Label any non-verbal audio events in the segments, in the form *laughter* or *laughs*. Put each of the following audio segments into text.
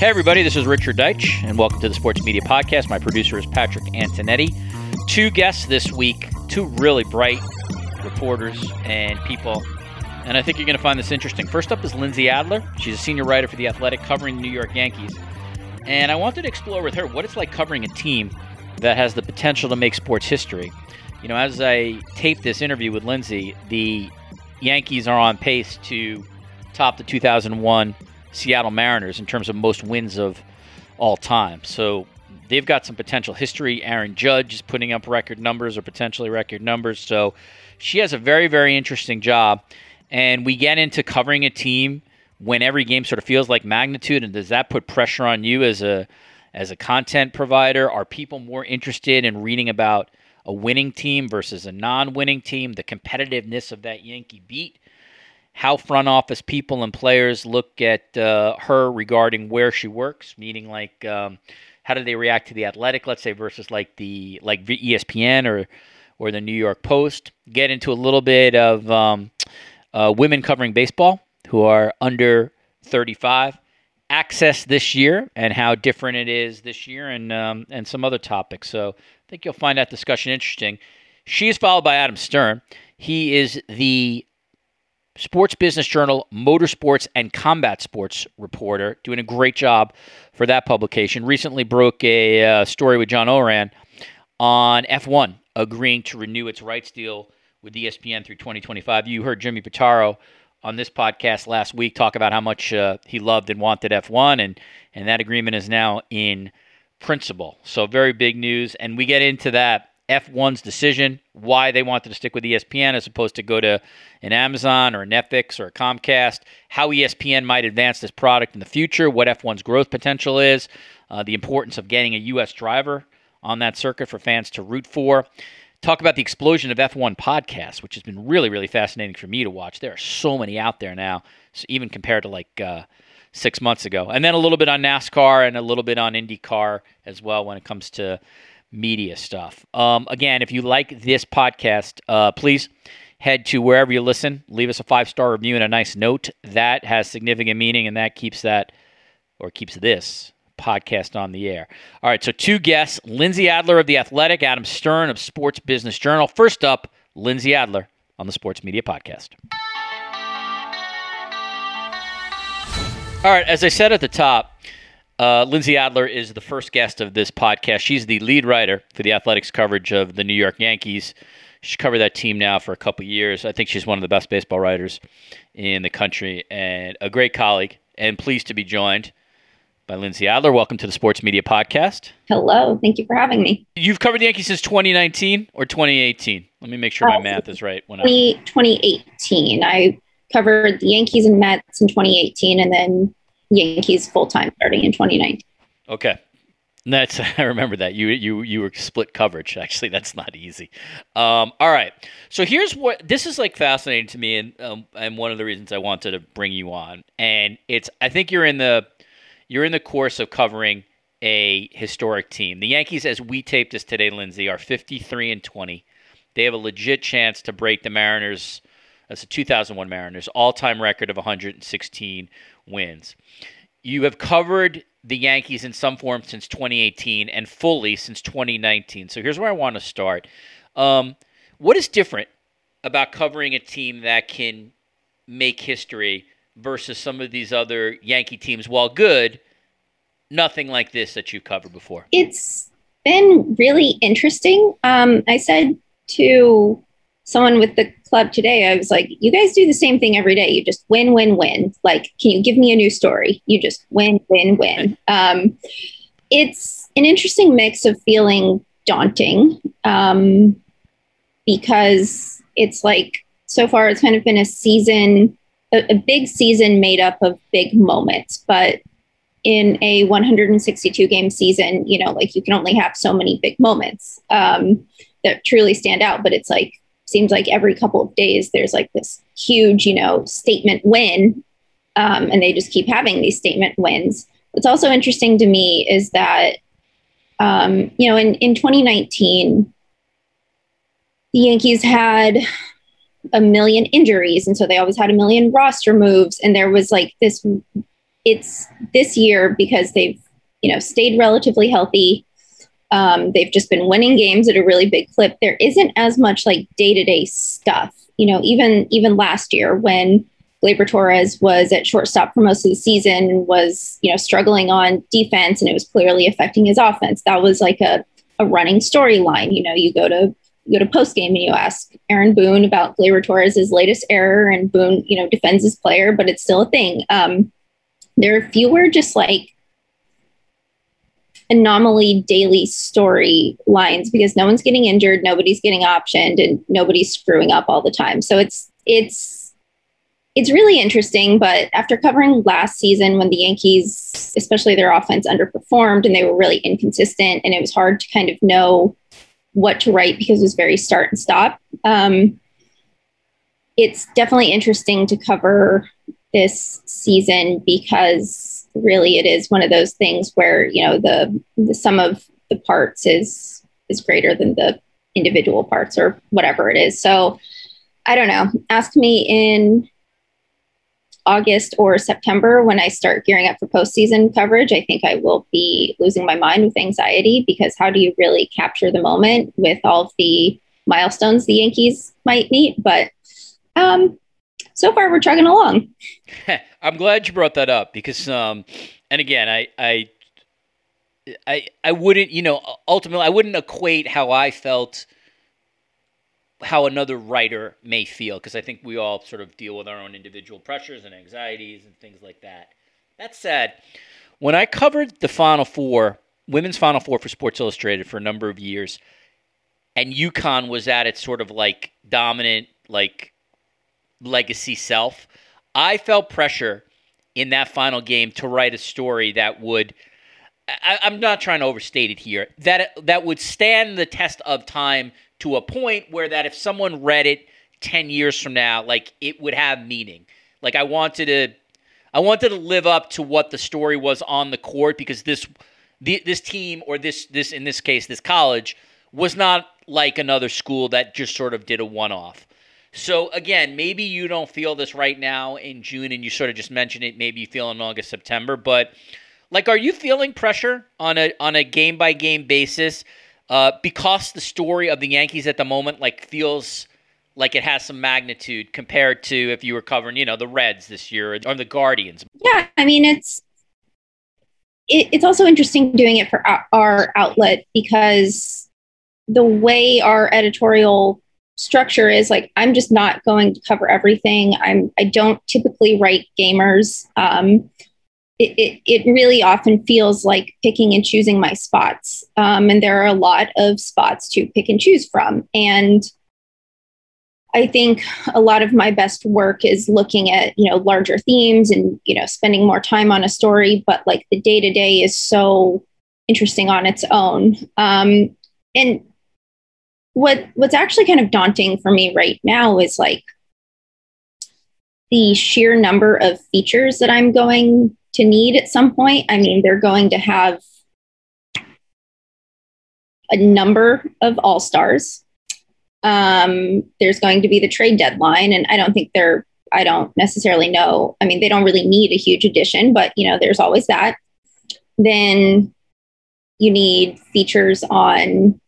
Hey, everybody, this is Richard Deitsch, and welcome to the Sports Media Podcast. My producer is Patrick Antonetti. Two guests this week, two really bright reporters and people, and I think you're going to find this interesting. First up is Lindsey Adler. She's a senior writer for The Athletic covering the New York Yankees. And I wanted to explore with her what it's like covering a team that has the potential to make sports history. You know, as I tape this interview with Lindsey, the Yankees are on pace to top the 2001 Seattle Mariners in terms of most wins of all time. So they've got some potential history. Aaron Judge is putting up record numbers or potentially record numbers. So she has a very, very interesting job. And we get into covering a team when every game sort of feels like magnitude. And does that put pressure on you as a as a content provider? Are people more interested in reading about a winning team versus a non-winning team? The competitiveness of that Yankee beat how front office people and players look at uh, her regarding where she works, meaning like um, how do they react to the Athletic, let's say, versus like the like ESPN or or the New York Post. Get into a little bit of um, uh, women covering baseball who are under 35. Access this year and how different it is this year, and um, and some other topics. So I think you'll find that discussion interesting. She is followed by Adam Stern. He is the Sports Business Journal, Motorsports and Combat Sports reporter, doing a great job for that publication. Recently broke a uh, story with John Ourand on F1 agreeing to renew its rights deal with ESPN through 2025. You heard Jimmy Pitaro on this podcast last week talk about how much uh, he loved and wanted F1, and and that agreement is now in principle. So very big news, and we get into that F1's decision, why they wanted to stick with ESPN as opposed to go to an Amazon or a Netflix or a Comcast, how ESPN might advance this product in the future, what F1's growth potential is, uh, the importance of getting a U.S. driver on that circuit for fans to root for. Talk about the explosion of F1 podcasts, which has been really, really fascinating for me to watch. There are so many out there now, so even compared to like uh, six months ago. And then a little bit on NASCAR and a little bit on IndyCar as well when it comes to media stuff. Um, again, if you like this podcast, uh, please head to wherever you listen, leave us a five star review and a nice note. That has significant meaning, and that keeps that or keeps this podcast on the air. All right, so two guests Lindsey Adler of The Athletic, Adam Stern of Sports Business Journal. First up, Lindsey Adler on the Sports Media Podcast. All right, as I said at the top, uh, Lindsey Adler is the first guest of this podcast. She's the lead writer for the athletics coverage of the New York Yankees. She's covered that team now for a couple years. I think she's one of the best baseball writers in the country and a great colleague. And pleased to be joined by Lindsey Adler. Welcome to the Sports Media Podcast. Hello. Thank you for having me. You've covered the Yankees since 2019 or 2018? Let me make sure my uh, math is right. When I... 2018. I covered the Yankees and Mets in 2018 and then Yankees full time starting in 2019. Okay. That's *laughs* I remember that you you you were split coverage. Actually, that's not easy. Um, all right, so here's what this is like fascinating to me, and um, and one of the reasons I wanted to bring you on. And it's I think you're in the you're in the course of covering a historic team. The Yankees, as we taped this today, Lindsey, are 53 and 20. They have a legit chance to break the Mariners. That's a 2001 Mariners all-time record of 116 wins. You have covered the Yankees in some form since 2018 and fully since 2019. So here's where I want to start. Um, what is different about covering a team that can make history versus some of these other Yankee teams? While good, nothing like this that you've covered before. It's been really interesting. Um, I said to someone with the club today, I was like, you guys do the same thing every day. You just win, win, win. Like, can you give me a new story? You just win, win, win. Um, it's an interesting mix of feeling daunting um, because it's like so far it's kind of been a season, a, a big season made up of big moments, but in a 162 game season, you know, like you can only have so many big moments um, that truly stand out. But it's like, seems like every couple of days there's like this huge, you know, statement win. Um, and they just keep having these statement wins. What's also interesting to me is that, um, you know, in, in 2019, the Yankees had a million injuries. And so they always had a million roster moves. And there was like this it's this year because they've you know stayed relatively healthy. Um, they've just been winning games at a really big clip. There isn't as much like day to day stuff. You know, even even last year when Gleyber Torres was at shortstop for most of the season, was you know struggling on defense, and it was clearly affecting his offense. That was like a a running storyline. You know, you go to you go to post game and you ask Aaron Boone about Gleyber Torres' latest error, and Boone, you know, defends his player, but it's still a thing. Um, there are fewer just like anomaly daily story lines because no one's getting injured, nobody's getting optioned, and nobody's screwing up all the time. So it's it's it's really interesting. But after covering last season when the Yankees, especially their offense, underperformed and they were really inconsistent, and it was hard to kind of know what to write because it was very start and stop. Um, it's definitely interesting to cover this season because really it is one of those things where you know the the sum of the parts is is greater than the individual parts or whatever it is. So i don't know. Ask me in august or september when i start gearing up for postseason coverage. I think i will be losing my mind with anxiety because how do you really capture the moment with all the milestones the yankees might meet? But um so far we're chugging along. *laughs* I'm glad you brought that up because, um, and again, I, I, I, I wouldn't, you know, ultimately, I wouldn't equate how I felt, how another writer may feel, because I think we all sort of deal with our own individual pressures and anxieties and things like that. That said, when I covered the Final Four, women's Final Four for Sports Illustrated for a number of years, and UConn was at its sort of like dominant, like legacy self. I felt pressure in that final game to write a story that would. I, am not trying to overstate it here. That that would stand the test of time to a point where that if someone read it ten years from now, like it would have meaning. Like I wanted to, I wanted to live up to what the story was on the court because this, the, this team or this this in this case this college was not like another school that just sort of did a one off. So again, maybe you don't feel this right now in June, and you sort of just mentioned it. Maybe you feel in August, September, but like, are you feeling pressure on a on a game by game basis uh, because the story of the Yankees at the moment like feels like it has some magnitude compared to if you were covering, you know, the Reds this year or the Guardians? Yeah, I mean it's it, it's also interesting doing it for our, our outlet because the way our editorial structure is like i'm just not going to cover everything. I'm i don't typically write gamers um, it, it, it, really often feels like picking and choosing my spots um, and there are a lot of spots to pick and choose from. And i think a lot of my best work is looking at you know larger themes and you know spending more time on a story but like the day to day is so interesting on its own. Um, and what what's actually kind of daunting for me right now is like the sheer number of features that I'm going to need at some point. I mean, they're going to have a number of all stars. Um, there's going to be the trade deadline, and I don't think they're. I don't necessarily know. I mean, they don't really need a huge addition, but you know, there's always that. Then you need features on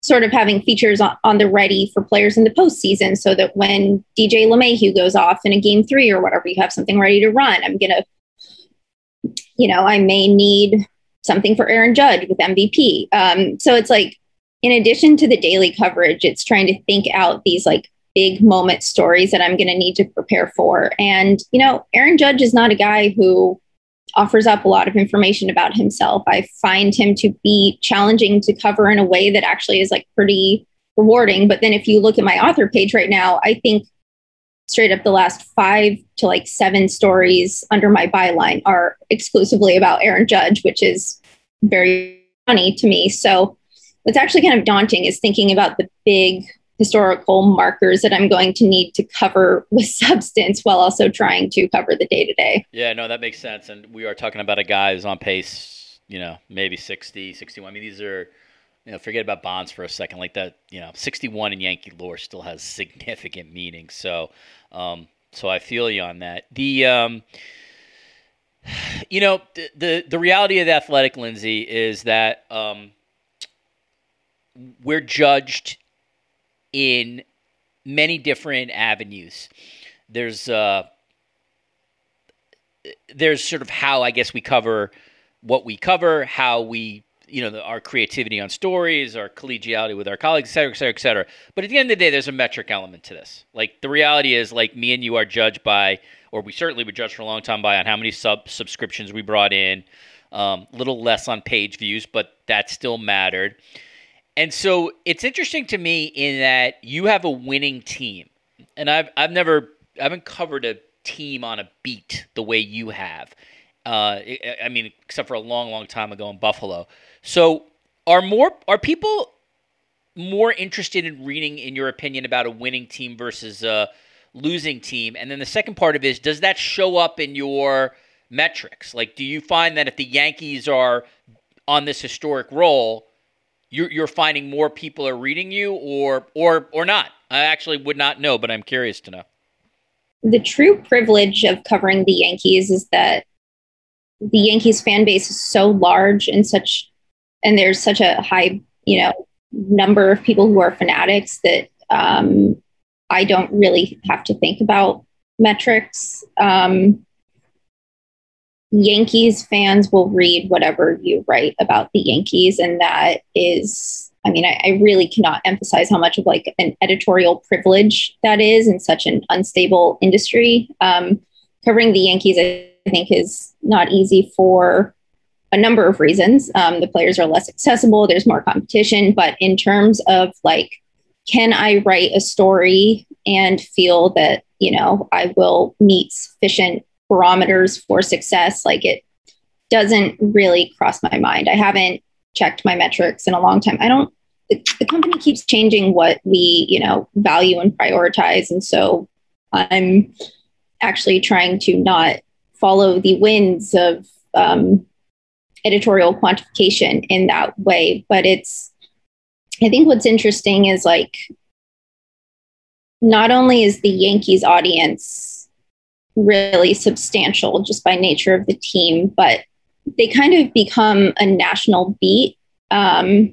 sort of having features on, on, the ready for players in the postseason so that when DJ LeMahieu goes off in a game three or whatever, you have something ready to run. I'm going to, you know, I may need something for Aaron Judge with MVP. Um, so it's like, in addition to the daily coverage, it's trying to think out these like big moment stories that I'm going to need to prepare for. And, you know, Aaron Judge is not a guy who offers up a lot of information about himself. I find him to be challenging to cover in a way that actually is like pretty rewarding. But then if you look at my author page right now, I think straight up the last five to like seven stories under my byline are exclusively about Aaron Judge, which is very funny to me. So what's actually kind of daunting is thinking about the big historical markers that I'm going to need to cover with *laughs* substance while also trying to cover the day to day. Yeah, no, that makes sense. And we are talking about a guy who's on pace, you know, maybe 60, 61. I mean, these are, you know, forget about Bonds for a second. Like that, you know, 61 in Yankee lore still has *laughs* significant meaning. So, um, so I feel you on that. The, um, you know, the, the, the reality of the athletic, Lindsey, is that um, we're judged in many different avenues. There's uh, there's sort of how I guess we cover what we cover, how we you know the, our creativity on stories, our collegiality with our colleagues, et cetera, et cetera, et cetera. But at the end of the day, there's a metric element to this. Like the reality is, like me and you are judged by, or we certainly were judged for a long time by, on how many sub subscriptions we brought in. A um, little less on page views, but that still mattered. And so it's interesting to me in that you have a winning team. And I've I've never I haven't covered a team on a beat the way you have. Uh, I mean, except for a long, long time ago in Buffalo. So, are more are people more interested in reading, in your opinion, about a winning team versus a losing team? And then the second part of it is, does that show up in your metrics? Like, do you find that if the Yankees are on this historic roll, you're, you're finding more people are reading you or or or not? I actually would not know but i'm curious to know. The true privilege of covering the yankees is that the yankees fan base is so large and such and there's such a high you know number of people who are fanatics that um, i don't really have to think about metrics. Um, Yankees fans will read whatever you write about the Yankees. And that is, I mean, I, I, really cannot emphasize how much of like an editorial privilege that is in such an unstable industry. Um, covering the Yankees, I think, is not easy for a number of reasons. Um, the players are less accessible, there's more competition. But in terms of like, can I write a story and feel that, you know, I will meet sufficient barometers for success, like it doesn't really cross my mind. I haven't checked my metrics in a long time. I don't the, the company keeps changing what we, you know, value and prioritize. And so I'm actually trying to not follow the winds of um, editorial quantification in that way. But it's, I think what's interesting is like, not only is the Yankees audience really substantial just by nature of the team, but they kind of become a national beat. Um,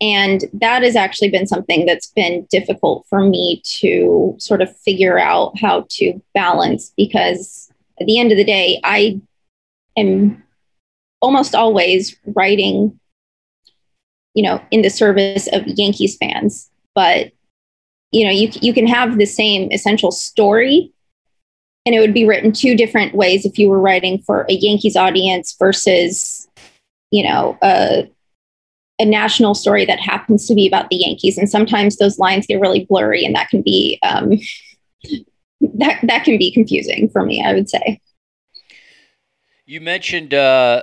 and that has actually been something that's been difficult for me to sort of figure out how to balance because at the end of the day, I am almost always writing, you know, in the service of Yankees fans. But, you know, you, you can have the same essential story and it would be written two different ways if you were writing for a Yankees audience versus, you know, a, a national story that happens to be about the Yankees. And sometimes those lines get really blurry, and that can be um, *laughs* that that can be confusing for me. I would say. You mentioned uh,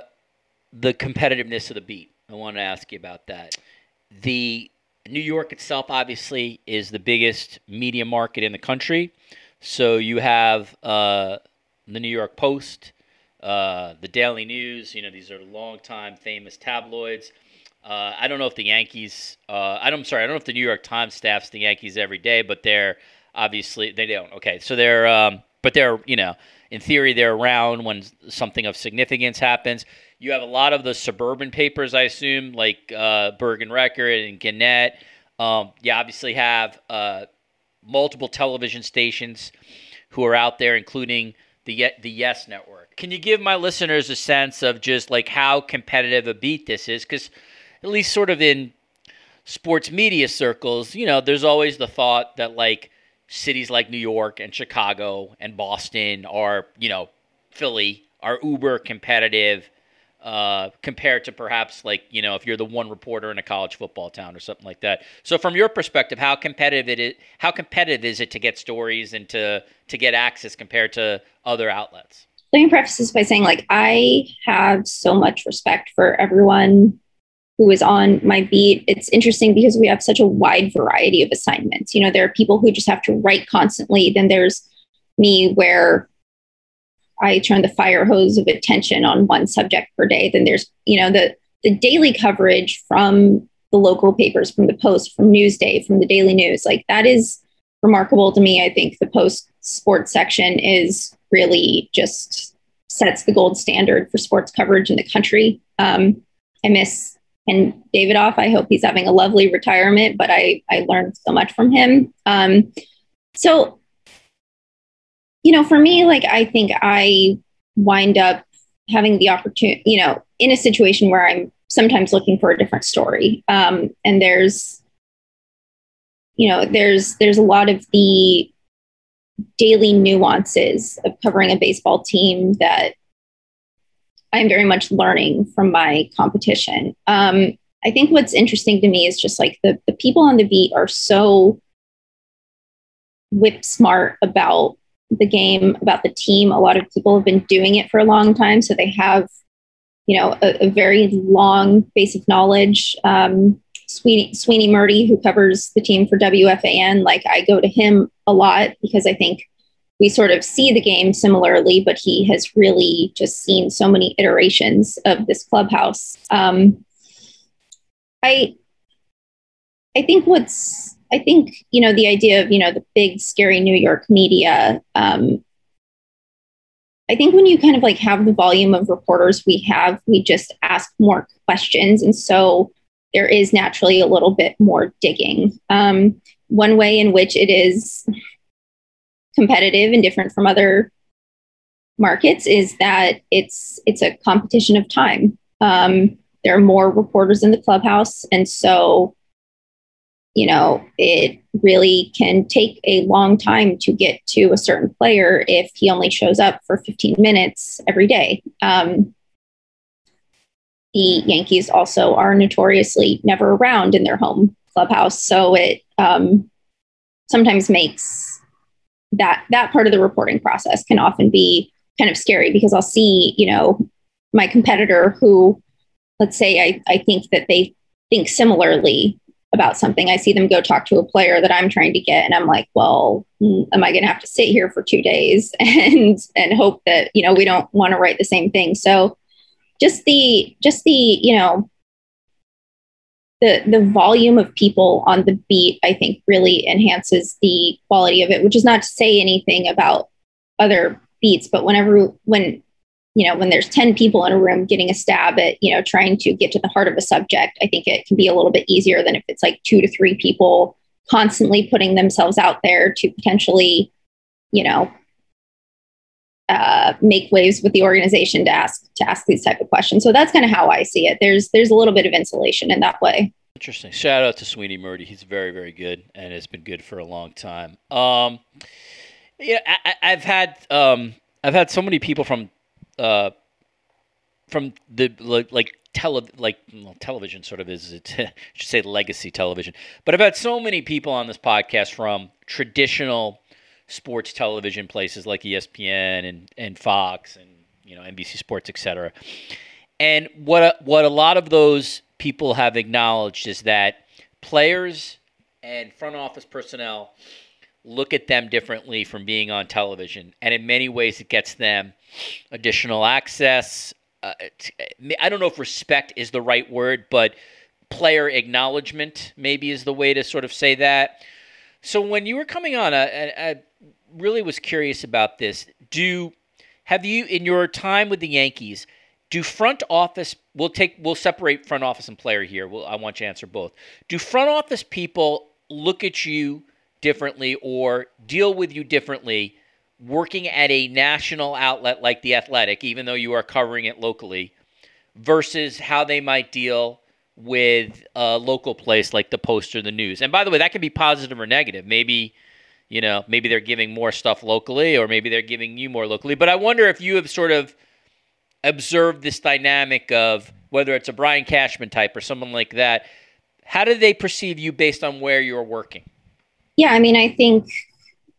the competitiveness of the beat. I want to ask you about that. The New York itself, obviously, is the biggest media market in the country. So you have uh, the New York Post, uh, the Daily News. You know, these are long-time famous tabloids. Uh, I don't know if the Yankees. Uh, I'm sorry. I don't know if the New York Times staffs the Yankees every day, but they're obviously they don't. Okay, so they're um, but they're you know in theory they're around when something of significance happens. You have a lot of the suburban papers, I assume, like uh, Bergen Record and Gannett. Um, you obviously have uh, multiple television stations who are out there, including the the Yes Network. Can you give my listeners a sense of just like how competitive a beat this is? Because at least sort of in sports media circles, you know, there's always the thought that like cities like New York and Chicago and Boston are, you know, Philly are uber competitive. Uh, compared to perhaps like you know if you're the one reporter in a college football town or something like that. So from your perspective, how competitive it is? How competitive is it to get stories and to to get access compared to other outlets? Let me preface this by saying, like, I have so much respect for everyone who is on my beat. It's interesting because we have such a wide variety of assignments. You know, there are people who just have to write constantly. Then there's me where I turn the fire hose of attention on one subject per day. Then there's, you know, the the daily coverage from the local papers, from the Post, from Newsday, from the Daily News. Like that is remarkable to me. I think the Post sports section is really just sets the gold standard for sports coverage in the country. Um, I miss Ken Davidoff. I hope he's having a lovely retirement, but I I learned so much from him. Um, so you know, for me, like I think I wind up having the opportunity, you know, in a situation where I'm sometimes looking for a different story. Um, and there's, you know, there's there's a lot of the daily nuances of covering a baseball team that I'm very much learning from my competition. Um, I think what's interesting to me is just like the the people on the beat are so whip smart about the game, about the team. A lot of people have been doing it for a long time, so they have, you know, a, a very long base of knowledge. Um, Sweeney, Sweeny Murti, who covers the team for WFAN, like I go to him a lot because I think we sort of see the game similarly, but he has really just seen so many iterations of this clubhouse. Um, I I think what's I think you know the idea of you know the big scary New York media. Um, I think when you kind of like have the volume of reporters we have, we just ask more questions, and so there is naturally a little bit more digging. Um, one way in which it is competitive and different from other markets is that it's it's a competition of time. Um, there are more reporters in the clubhouse, and so you know, it really can take a long time to get to a certain player if he only shows up for 15 minutes every day. Um, the Yankees also are notoriously never around in their home clubhouse, so it um, sometimes makes that that part of the reporting process can often be kind of scary because I'll see, you know, my competitor who, let's say, I, I think that they think similarly about something. I see them go talk to a player that I'm trying to get, and I'm like, well, hmm, am I going to have to sit here for two days *laughs* and and hope that you know we don't want to write the same thing? So just the just the you know the the volume of people on the beat, I think, really enhances the quality of it. Which is not to say anything about other beats, but whenever when you know, when there's 10 people in a room getting a stab at, you know, trying to get to the heart of a subject, I think it can be a little bit easier than if it's like two to three people constantly putting themselves out there to potentially, you know, uh, make waves with the organization to ask to ask these type of questions. So that's kind of how I see it. There's there's a little bit of insulation in that way. Interesting. Shout out to Sweeny Murti. He's very very good and has been good for a long time. Um, yeah, I, have had um, I've had so many people from uh, from the like, like tele like well, television sort of is it *laughs* I should say legacy television. But I've had so many people on this podcast from traditional sports television places like ESPN and, and Fox and you know NBC Sports, etc. And what what a lot of those people have acknowledged is that players and front office personnel look at them differently from being on television, and in many ways, it gets them additional access. Uh, I don't know if respect is the right word, but player acknowledgement maybe is the way to sort of say that. So when you were coming on, I, I really was curious about this. Do have you in your time with the Yankees? Do front office? We'll take. We'll separate front office and player here. We'll, I want you to answer both. Do front office people look at you differently or deal with you differently working at a national outlet like The Athletic, even though you are covering it locally, versus how they might deal with a local place like the Post or the News. And by the way, that can be positive or negative. Maybe, you know, maybe they're giving more stuff locally or maybe they're giving you more locally. But I wonder if you have sort of observed this dynamic of whether it's a Brian Cashman type or someone like that. How do they perceive you based on where you're working? Yeah, I mean, I think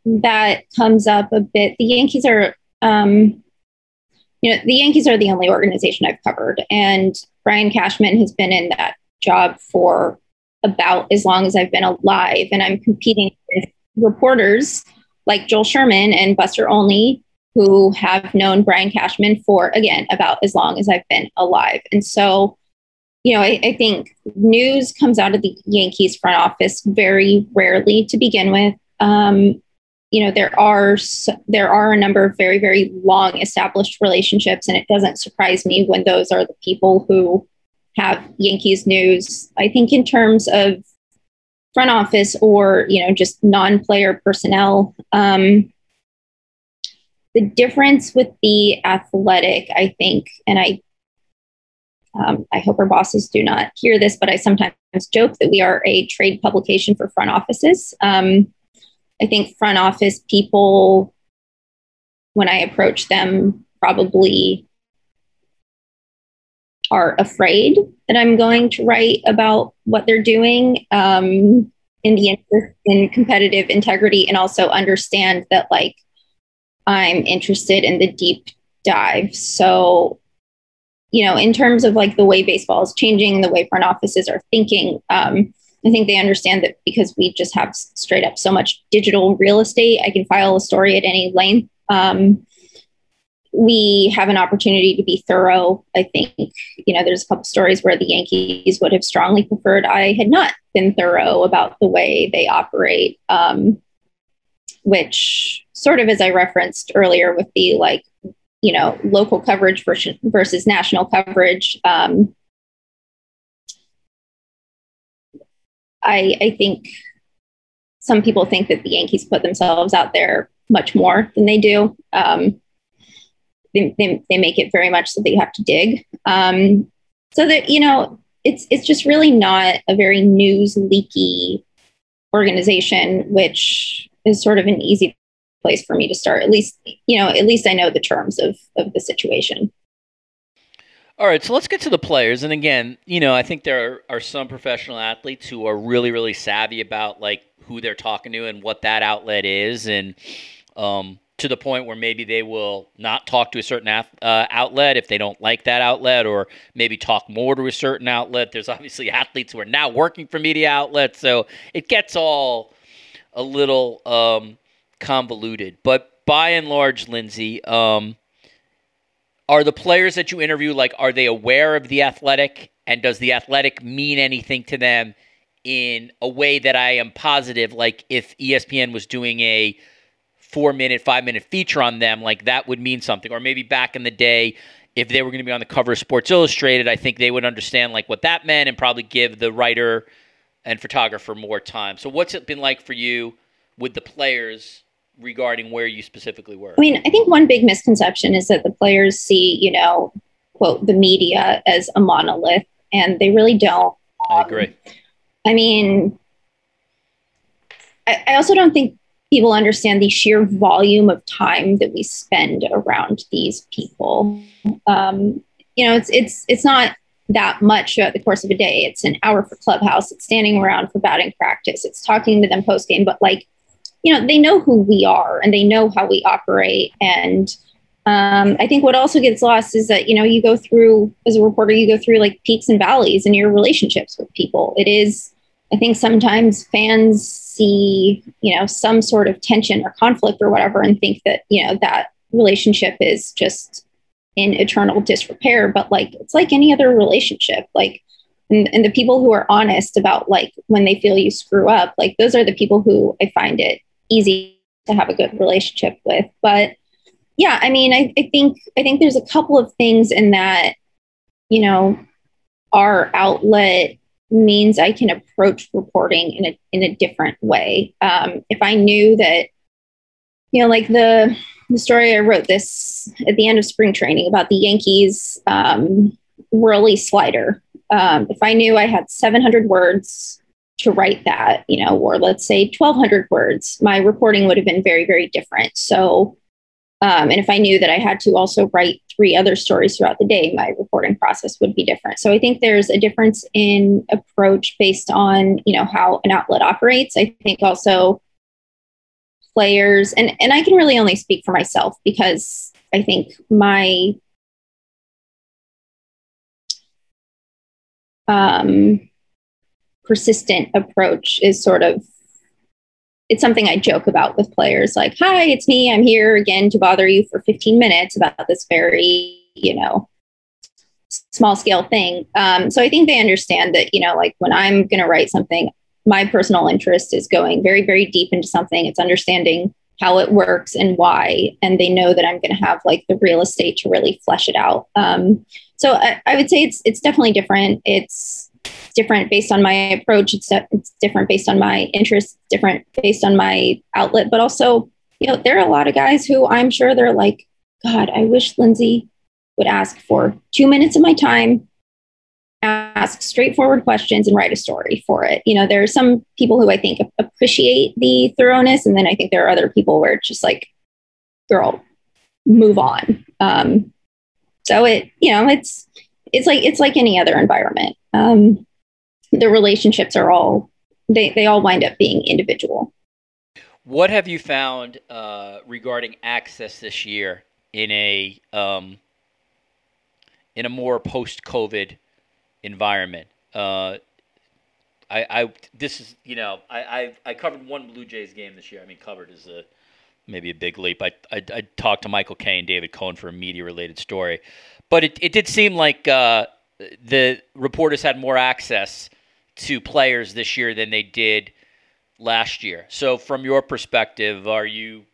that comes up a bit. The Yankees are, um, you know, the Yankees are the only organization I've covered, and Brian Cashman has been in that job for about as long as I've been alive, and I'm competing with reporters like Joel Sherman and Buster Olney, who have known Brian Cashman for again about as long as I've been alive, and so. You know, I, I think news comes out of the Yankees front office very rarely to begin with. Um, you know there are there are a number of very very long established relationships and it doesn't surprise me when those are the people who have yankees news i think in terms of front office or you know just non-player personnel um, the difference with the athletic i think and i um, i hope our bosses do not hear this but i sometimes joke that we are a trade publication for front offices um, I think front office people, when I approach them, probably are afraid that I'm going to write about what they're doing um, in the interest in competitive integrity and also understand that like I'm interested in the deep dive. So, you know, in terms of like the way baseball is changing, the way front offices are thinking, um, I think they understand that because we just have straight up so much digital real estate, I can file a story at any length. Um, we have an opportunity to be thorough. I think, you know, there's a couple stories where the Yankees would have strongly preferred I had not been thorough about the way they operate, um, which sort of as I referenced earlier with the like, you know, local coverage versus, versus national coverage. Um, I, I think some people think that the Yankees put themselves out there much more than they do. Um, they, they, they, make it very much so that you have to dig. Um, so that, you know, it's, it's just really not a very news leaky organization, which is sort of an easy place for me to start. At least, you know, at least I know the terms of, of the situation. All right, so let's get to the players. And again, you know, I think there are, are, some professional athletes who are really, really savvy about like who they're talking to and what that outlet is, and um, to the point where maybe they will not talk to a certain uh, outlet if they don't like that outlet, or maybe talk more to a certain outlet. There's obviously *laughs* athletes who are now working for media outlets, so it gets all a little um, convoluted. But by and large, Lindsey. Um, are the players that you interview like are they aware of the athletic and does the athletic mean anything to them in a way that I am positive like if ESPN was doing a 4 minute 5 minute feature on them like that would mean something or maybe back in the day if they were going to be on the cover of Sports Illustrated I think they would understand like what that meant and probably give the writer and photographer more time. So what's it been like for you with the players regarding where you specifically were? I mean, I think one big misconception is that the players see, you know, quote, the media as a monolith, and they really don't. I agree. Um, I mean, I, I also don't think people understand the sheer volume of time that we spend around these people. Um, you know, it's it's it's not that much throughout the course of a day. It's an hour for clubhouse. It's standing around for batting practice. It's talking to them post game. But like you know, they know who we are and they know how we operate. And um, I think what also gets lost is that, you know, you go through, as a reporter, you go through like peaks and valleys in your relationships with people. It is, I think sometimes fans see, you know, some sort of tension or conflict or whatever and think that, you know, that relationship is just in eternal disrepair. But like, it's like any other relationship. Like, and, and the people who are honest about like when they feel you screw up, like those are the people who I find it easy to have a good relationship with. But yeah, I mean, I, I think I think there's a couple of things in that, you know, our outlet means I can approach reporting in a in a different way. Um, if I knew that, you know, like the the story I wrote this at the end of spring training about the Yankees um, slider. Um, if I knew I had 700 words to write that, you know, or let's say 1200 words, my reporting would have been very, very different. So, Um, and if I knew that I had to also write three other stories throughout the day, my reporting process would be different. So I think there's a difference in approach based on you know how an outlet operates. I think also players and and I can really only speak for myself because I think my um, persistent approach is sort of it's something I joke about with players like, hi, it's me. I'm here again to bother you for 15 minutes about this very, you know, small scale thing. Um, so I think they understand that, you know, like when I'm going to write something, my personal interest is going very, very deep into something. It's understanding how it works and why. And they know that I'm going to have like the real estate to really flesh it out. Um, so I, I would say it's, it's definitely different. It's, different based on my approach. It's, it's different based on my interests, different based on my outlet, but also, you know, there are a lot of guys who I'm sure they're like, God, I wish Lindsey would ask for two minutes of my time, ask straightforward questions and write a story for it. You know, there are some people who I think appreciate the thoroughness. And then I think there are other people where it's just like, girl, move on. Um, so it, you know, it's, it's like, it's like any other environment. Um, the relationships are all they, they all wind up being individual. What have you found uh, regarding access this year in a um, in a more post COVID environment? Uh, I, I this is you know I, I I covered one Blue Jays game this year. I mean, covered is a maybe a big leap. I I, I talked to Michael Kay and David Cone for a media related story, but it, it did seem like uh, the reporters had more access to players this year than they did last year. So, from your perspective, are you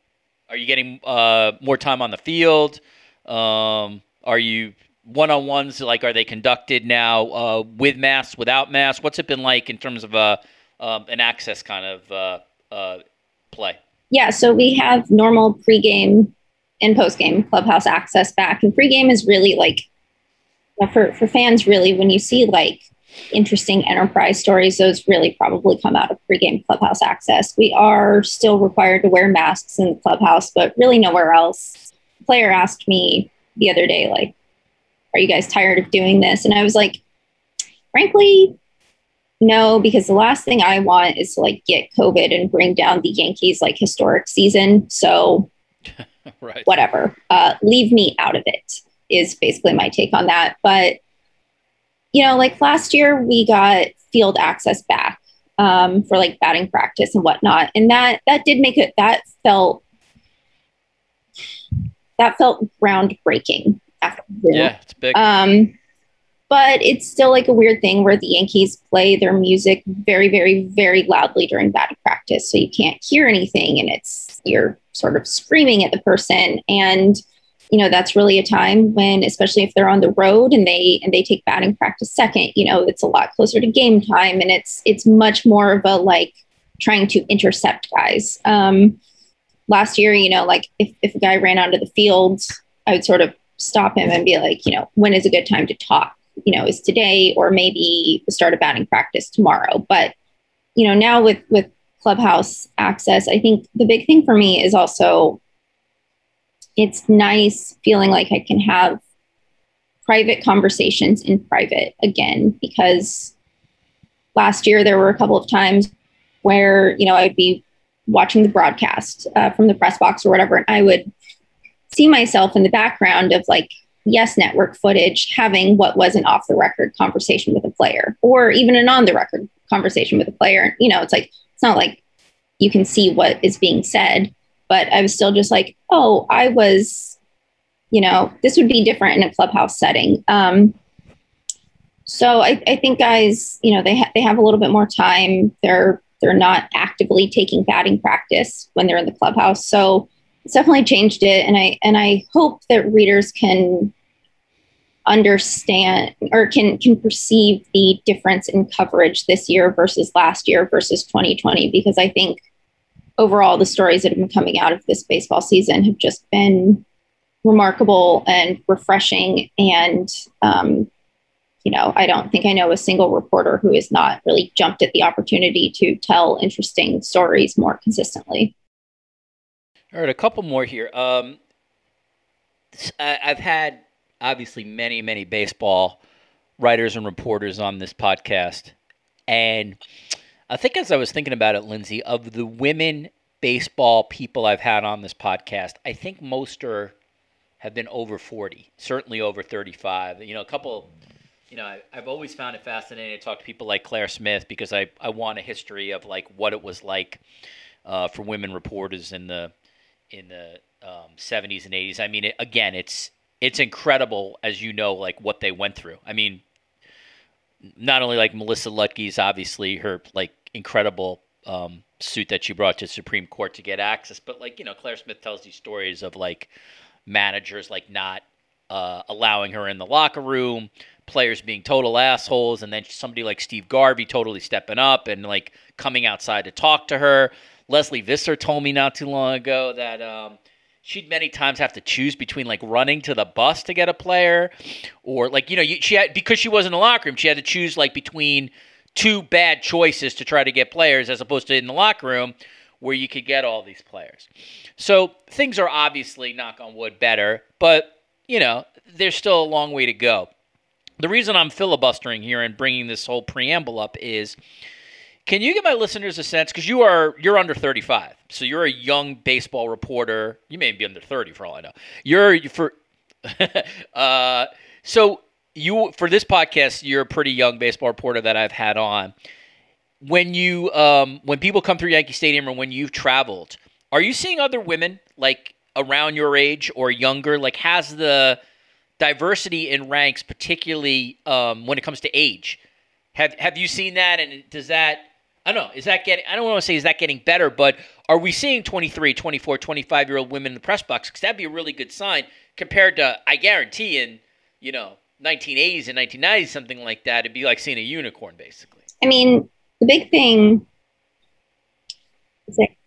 are you getting uh, more time on the field? Um, are you one on ones? Like, are they conducted now uh, with masks, without masks? What's it been like in terms of uh, um, an access kind of uh, uh, play? Yeah, so we have normal pregame and postgame clubhouse access back, and pregame is really like for for fans. Really, when you see like interesting enterprise stories, those really probably come out of pregame clubhouse access. We are still required to wear masks in the clubhouse, but really nowhere else. A player asked me the other day, like, are you guys tired of doing this? And I was like, frankly, no, because the last thing I want is to like get COVID and bring down the Yankees like historic season. So *laughs* right. whatever. Uh, leave me out of it is basically my take on that. But you know, like last year we got field access back um, for like batting practice and whatnot, and that that did make it. That felt that felt groundbreaking. After yeah, it's big. Um, but it's still like a weird thing where the Yankees play their music very, very, very loudly during batting practice, so you can't hear anything, and it's you're sort of screaming at the person and you know that's really a time when especially if they're on the road and they and they take batting practice second you know it's a lot closer to game time and it's it's much more of a like trying to intercept guys. Um last year you know like if, if a guy ran onto the field i would sort of stop him and be like you know when is a good time to talk? You know is today or maybe the start of batting practice tomorrow? But you know now with with clubhouse access i think the big thing for me is also it's nice feeling like I can have private conversations in private again because last year there were a couple of times where you know I'd be watching the broadcast uh, from the press box or whatever, and I would see myself in the background of like yes network footage having what was an off the record conversation with a player or even an on the record conversation with a player. You know it's like it's not like you can see what is being said but I was still just like, oh, I was, you know, this would be different in a clubhouse setting. Um, so I, I think guys, you know, they ha- they have a little bit more time. They're they're not actively taking batting practice when they're in the clubhouse. So it's definitely changed it, and I and I hope that readers can understand or can can perceive the difference in coverage this year versus last year versus 2020 because I think overall, the stories that have been coming out of this baseball season have just been remarkable and refreshing. And, um, you know, I don't think I know a single reporter who has not really jumped at the opportunity to tell interesting stories more consistently. All right, a couple more here. Um, I've had obviously many, many baseball writers and reporters on this podcast. And I think as I was thinking about it, Lindsey, of the women baseball people I've had on this podcast, I think most are have been over 40, certainly over 35. You know, a couple, you know, I, have always found it fascinating to talk to people like Claire Smith because I, I want a history of like what it was like uh, for women reporters in the in the um, 70s and 80s. I mean, it, again, it's it's incredible as you know, like what they went through. I mean, not only like Melissa Ludtke's obviously her like incredible um, suit that she brought to Supreme Court to get access, but like you know, Claire Smith tells these stories of like managers like not uh, allowing her in the locker room, players being total assholes, and then somebody like Steve Garvey totally stepping up and like coming outside to talk to her. Lesley Visser told me not too long ago that um, she'd many times have to choose between like running to the bus to get a player, or like you know she had because she was in the locker room, she had to choose like between two bad choices to try to get players as opposed to in the locker room where you could get all these players. So things are obviously, knock on wood, better, but you know there's still a long way to go. The reason I'm filibustering here and bringing this whole preamble up is can you give my listeners a sense because you are you're under 35, so you're a young baseball reporter. You may be under 30 for all I know. You're for *laughs* uh, so you for this podcast, you're a pretty young baseball reporter that I've had on. When you um, when people come through Yankee Stadium or when you've traveled, are you seeing other women like around your age or younger? Like, has the diversity in ranks, particularly um, when it comes to age, have have you seen that? And does that I don't know. Is that getting, I don't want to say is that getting better, but are we seeing 23, 24, 25 year old women in the press box? Because that'd be a really good sign compared to, I guarantee, in, you know, 1980s and 1990s, something like that, it'd be like seeing a unicorn, basically. I mean, the big thing is like,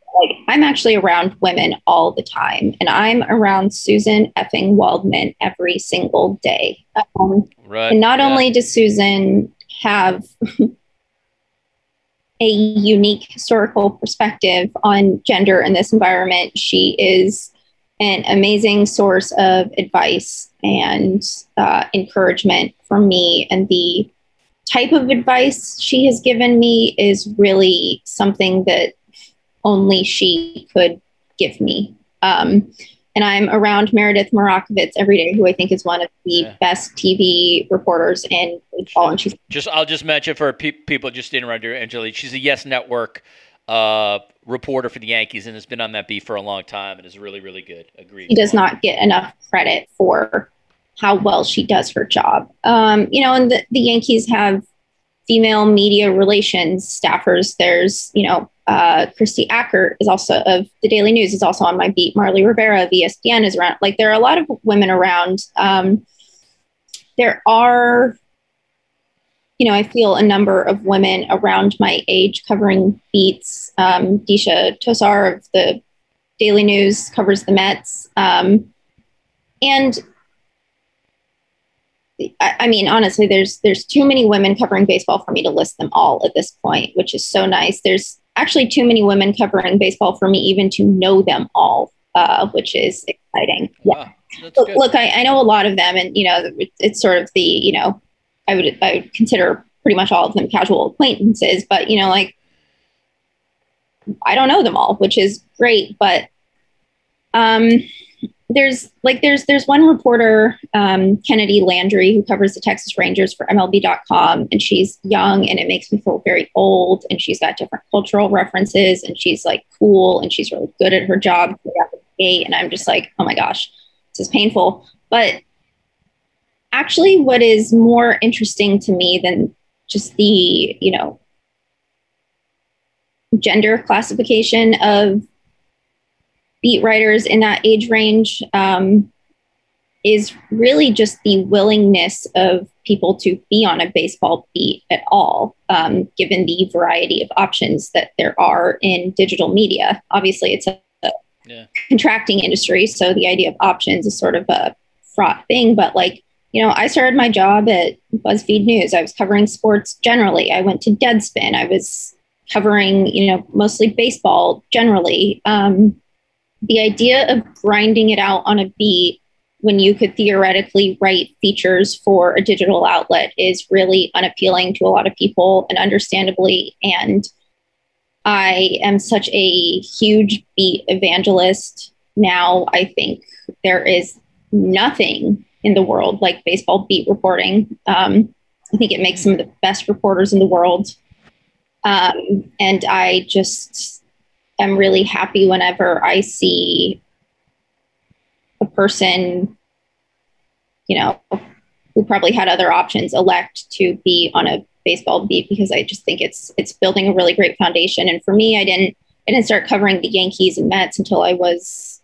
I'm actually around women all the time, and I'm around Suzyn effing Waldman every single day. Um, right. And not yeah. only does Suzyn have *laughs* a unique historical perspective on gender in this environment. She is an amazing source of advice and uh, encouragement for me. And the type of advice she has given me is really something that only she could give me. Um, and I'm around Meredith Marakovits every day, who I think is one of the yeah. best TV reporters in baseball. And she's just I'll just mention for pe- people just interrupt her, Angelique. She's a Yes Network uh, reporter for the Yankees and has been on that beat for a long time and is really really good. Agreed. She does not get enough credit for how well she does her job. Um, you know, and the, the Yankees have female media relations staffers. There's you know uh, Kristie Ackert is also of the Daily News is also on my beat. Marly Rivera of ESPN is around. Like there are a lot of women around. Um, there are, you know, I feel a number of women around my age covering beats. Um, Deesha Thosar of the Daily News covers the Mets, um, and I, I mean, honestly, there's there's too many women covering baseball for me to list them all at this point, which is so nice. There's actually too many women covering baseball for me even to know them all, uh, which is exciting. Yeah. look, look I, I, know a lot of them, and you know, it, it's sort of the you know, I would I would consider pretty much all of them casual acquaintances, but you know, like I don't know them all, which is great, but um there's like there's there's one reporter um, Kennedi Landry who covers the texas rangers for mlb.com and she's young and it makes me feel very old and she's got different cultural references and she's like cool and she's really good at her job. And i'm just like oh my gosh this is painful. But actually what is more interesting to me than just the you know gender classification of beat writers in that age range um, is really just the willingness of people to be on a baseball beat at all, um, given the variety of options that there are in digital media. Obviously, it's a, yeah. contracting industry, so the idea of options is sort of a fraught thing. But like, you know, I started my job at BuzzFeed News. I was covering sports generally. I went to Deadspin. I was covering, you know, mostly baseball generally. Um, the idea of grinding it out on a beat when you could theoretically write features for a digital outlet is really unappealing to a lot of people and understandably and i am such a huge beat evangelist. Now i think there is nothing in the world like baseball beat reporting. Um, i think it makes some of the best reporters in the world. Um, and i just am really happy whenever i see a person, you know, who probably had other options elect to be on a baseball beat because I just think it's it's building a really great foundation. And for me, I didn't I didn't start covering the Yankees and Mets until I was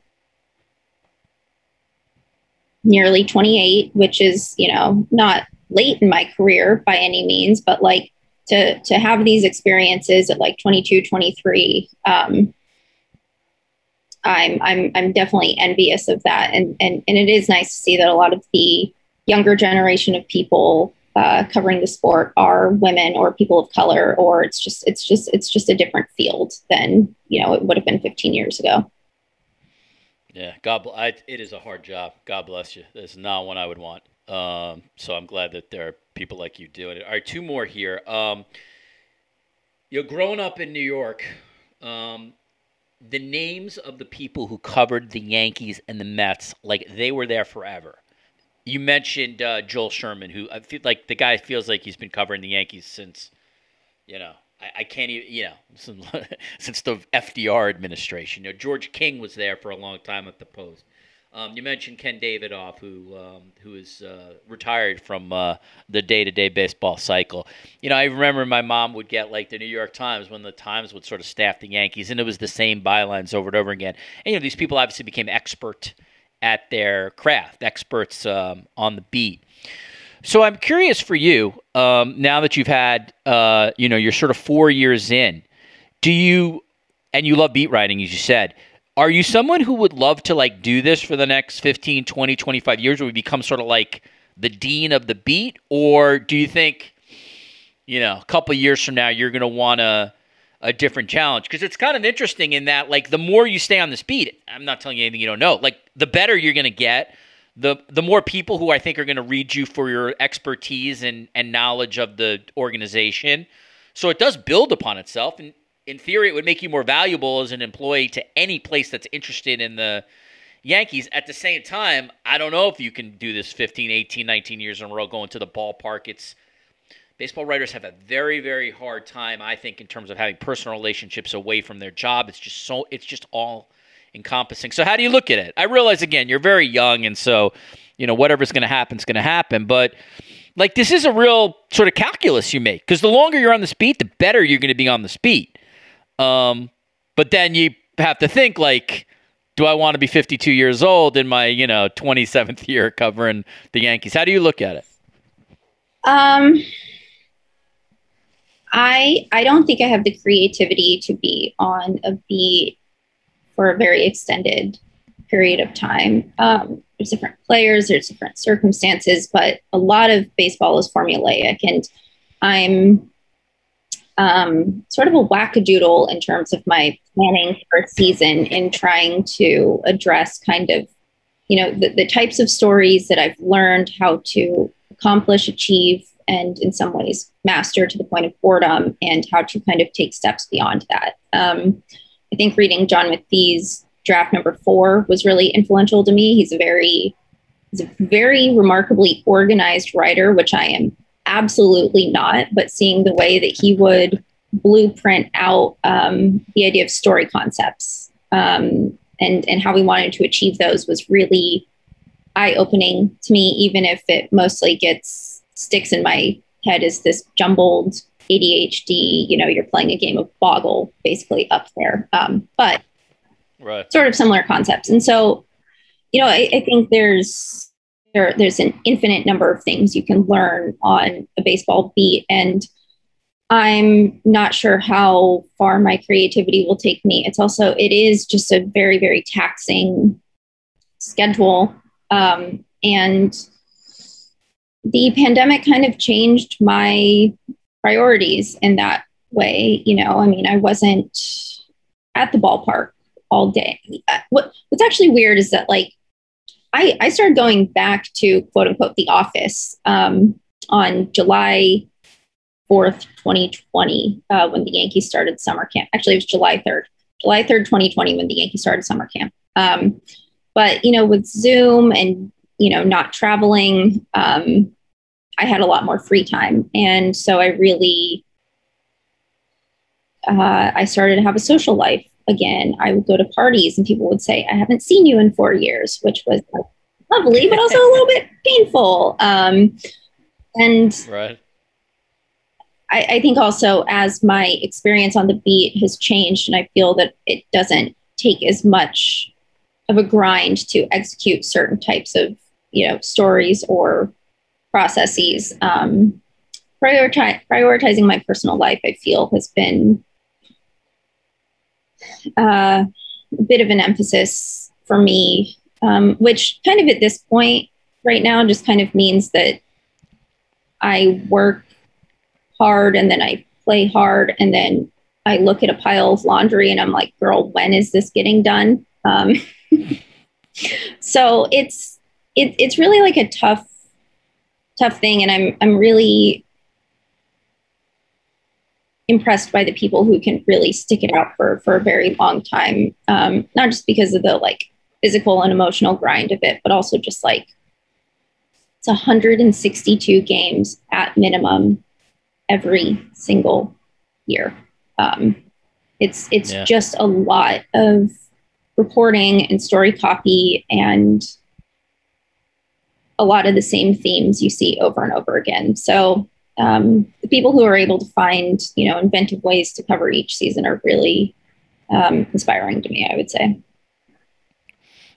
nearly 28, which is, you know, not late in my career by any means, but like to to have these experiences at like 22, 23, um, I'm I'm I'm definitely envious of that, and and and it is nice to see that a lot of the younger generation of people uh, covering the sport are women or people of color, or it's just it's just it's just a different field than you know it would have been 15 years ago. Yeah, God, I, it is a hard job. God bless you. It's not one I would want. Um, so I'm glad that there are people like you doing it. All right, two more here. Um, you're growing up in New York. Um, the names of the people who covered the Yankees and the Mets, like they were there forever. You mentioned uh, Joel Sherman, who I feel like the guy feels like he's been covering the Yankees since, you know, I, I can't even, you know, since, *laughs* since the FDR administration. You know, George King was there for a long time at the Post. Um, you mentioned Ken Davidoff, who um, who is uh, retired from uh, the day-to-day baseball cycle. You know, I remember my mom would get like the New York Times when the Times would sort of staff the Yankees, and it was the same bylines over and over again. And you know, these people obviously became expert at their craft, experts um, on the beat. So I'm curious for you, um, now that you've had, uh, you know, you're sort of four years in, do you, and you love beat writing, as you said are you someone who would love to like do this for the next 15, 20, 25 years where we become sort of like the dean of the beat? Or do you think, you know, a couple years from now you're going to want a, a different challenge? Because it's kind of interesting in that, like, the more you stay on this beat, I'm not telling you anything you don't know, like, the better you're going to get. The, the more people who I think are going to read you for your expertise and, and knowledge of the organization. So it does build upon itself. And in theory, it would make you more valuable as an employee to any place that's interested in the Yankees. At the same time, I don't know if you can do this 15, 18, 19 years in a row going to the ballpark. It's baseball writers have a very, very hard time, I think, in terms of having personal relationships away from their job. It's just so it's just all encompassing. So how do you look at it? I realize again, you're very young and so, you know, whatever's gonna happen is gonna happen. But like this is a real sort of calculus you make. Because the longer you're on the speed, the better you're gonna be on the speed. Um, but then you have to think like, do I want to be 52 years old in my, you know, 27th year covering the Yankees? How do you look at it? Um, I I don't think I have the creativity to be on a beat for a very extended period of time. Um, there's different players, there's different circumstances, but a lot of baseball is formulaic, and I'm um, sort of a wackadoodle in terms of my planning for a season in trying to address kind of, you know, the, the types of stories that I've learned how to accomplish, achieve, and in some ways master to the point of boredom and how to kind of take steps beyond that. Um, I think reading John McPhee's draft number four was really influential to me. He's a very he's a very remarkably organized writer, which I am absolutely not, but seeing the way that he would blueprint out um, the idea of story concepts um, and and how we wanted to achieve those was really eye opening to me, even if it mostly gets sticks in my head as this jumbled ADHD. You know, you're playing a game of Boggle, basically up there, um, but right. sort of similar concepts. And so, you know, I, I think there's there, there's an infinite number of things you can learn on a baseball beat. And I'm not sure how far my creativity will take me. It's also, it is just a very, very taxing schedule. Um, and the pandemic kind of changed my priorities in that way. You know, I mean, I wasn't at the ballpark all day. Uh, what, what's actually weird is that, like, I, I started going back to quote unquote the office um, on July 4th, 2020, uh, when the Yankees started summer camp. Actually, it was July 3rd, July 3rd, 2020, when the Yankees started summer camp. Um, but, you know, with Zoom and, you know, not traveling, um, I had a lot more free time. And so I really, uh, I started to have a social life again. I would go to parties and people would say, I haven't seen you in four years, which was lovely, but also a little bit *laughs* painful. Um, and right. I, I think also as my experience on the beat has changed, and I feel that it doesn't take as much of a grind to execute certain types of you know stories or processes. Um, prioritize, prioritizing my personal life, I feel, has been uh, a bit of an emphasis for me, um, which kind of at this point right now just kind of means that I work hard and then I play hard and then I look at a pile of laundry and I'm like, girl, when is this getting done? Um, *laughs* so it's it, it's really like a tough tough thing and I'm I'm really impressed by the people who can really stick it out for for a very long time um, not just because of the like physical and emotional grind of it but also just like it's 162 games at minimum every single year. Um, it's it's yeah. just a lot of reporting and story copy and a lot of the same themes you see over and over again. So um, the people who are able to find you know inventive ways to cover each season are really um, inspiring to me. I would say.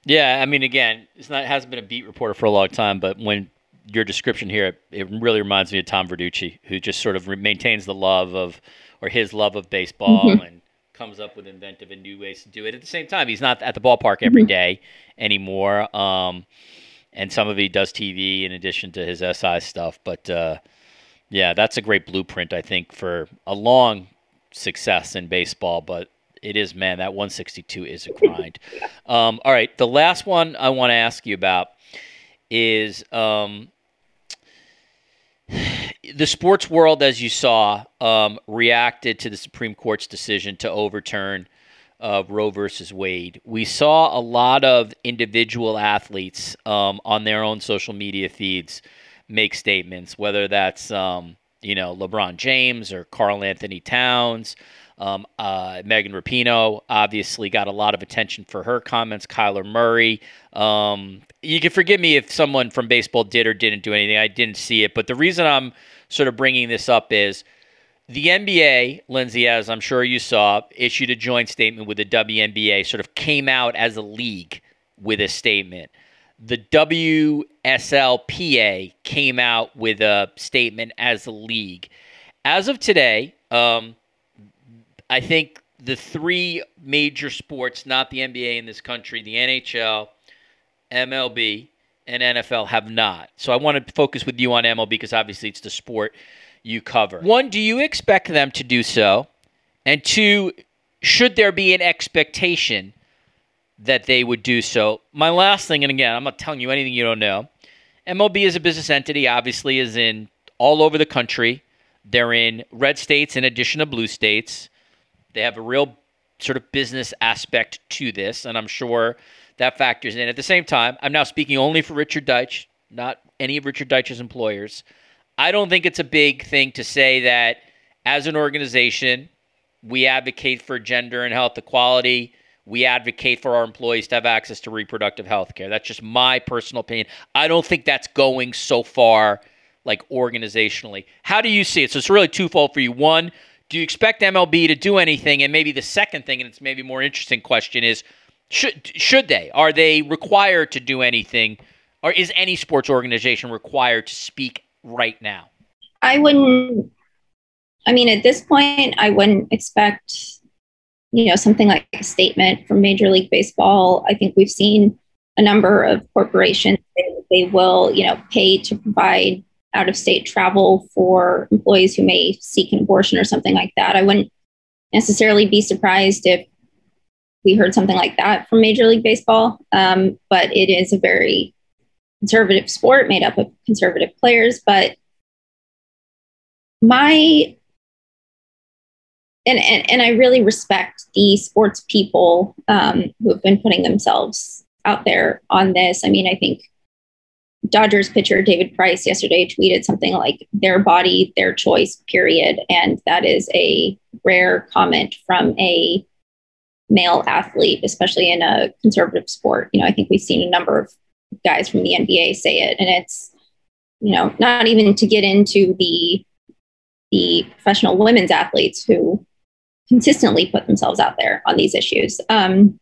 Yeah, I mean, again, it's not it hasn't been a beat reporter for a long time, but when your description here, it really reminds me of Tom Verducci, who just sort of maintains the love of, or his love of baseball mm-hmm. and comes up with inventive and new ways to do it. At the same time, he's not at the ballpark every mm-hmm. day anymore. Um, and some of it does TV in addition to his SI stuff. But uh, yeah, that's a great blueprint, I think, for a long success in baseball. But it is, man, that 162 is a grind. *laughs* um, all right, the last one I want to ask you about is um, the sports world, as you saw, um, reacted to the Supreme Court's decision to overturn uh, Roe versus Wade. We saw a lot of individual athletes um, on their own social media feeds make statements, whether that's um, you know LeBron James or Karl-Anthony Towns. Um, uh, Megan Rapinoe obviously got a lot of attention for her comments. Kyler Murray. Um, you can forgive me if someone from baseball did or didn't do anything. I didn't see it, but the reason I'm sort of bringing this up is the NBA, Lindsey, as I'm sure you saw, issued a joint statement with the WNBA, sort of came out as a league with a statement. The WSLPA came out with a statement as a league. As of today, um, I think the three major sports, not the NBA in this country, the NHL, MLB, and NFL have not. So I want to focus with you on MLB because obviously it's the sport you cover. One, do you expect them to do so? And two, should there be an expectation that they would do so? My last thing, and again, I'm not telling you anything you don't know. MLB is a business entity, obviously, is in all over the country. They're in red states in addition to blue states. They have a real sort of business aspect to this, and I'm sure that factors in. At the same time, I'm now speaking only for Richard Deitsch, not any of Richard Deitsch's employers. I don't think it's a big thing to say that as an organization, we advocate for gender and health equality. We advocate for our employees to have access to reproductive health care. That's just my personal opinion. I don't think that's going so far, like organizationally. How do you see it? So it's really twofold for you. One, do you expect MLB to do anything? And maybe the second thing, and it's maybe more interesting question, is should should they? Are they required to do anything? Or is any sports organization required to speak right now? I wouldn't I mean at this point I wouldn't expect you know something like a statement from Major League Baseball. I think we've seen a number of corporations they, they will, you know, pay to provide out of state travel for employees who may seek an abortion or something like that. I wouldn't necessarily be surprised if we heard something like that from Major League Baseball. Um, but it is a very conservative sport made up of conservative players. But my and, and, and I really respect the sports people um, who have been putting themselves out there on this. I mean, I think Dodgers pitcher David Price yesterday tweeted something like their body, their choice, period. And that is a rare comment from a male athlete, especially in a conservative sport. You know, I think we've seen a number of guys from the NBA say it, and it's, you know, not even to get into the the professional women's athletes who consistently put themselves out there on these issues. Um,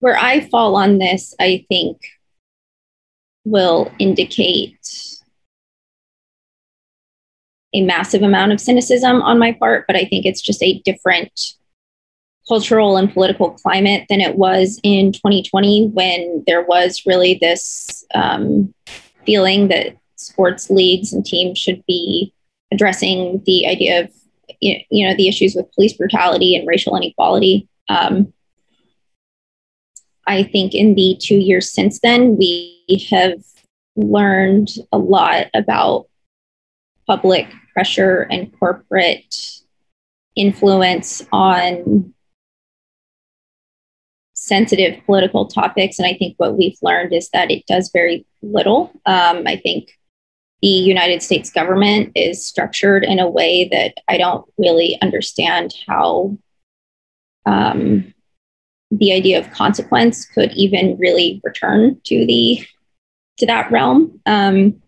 where I fall on this, I think will indicate a massive amount of cynicism on my part, but I think it's just a different cultural and political climate than it was in 2020 when there was really this um, feeling that sports leagues and teams should be addressing the idea of you know the issues with police brutality and racial inequality. Um, I think in the two years since then, we have learned a lot about public pressure and corporate influence on sensitive political topics. And I think what we've learned is that it does very little. Um, I think the United States government is structured in a way that I don't really understand how um, the idea of consequence could even really return to the to that realm. Um,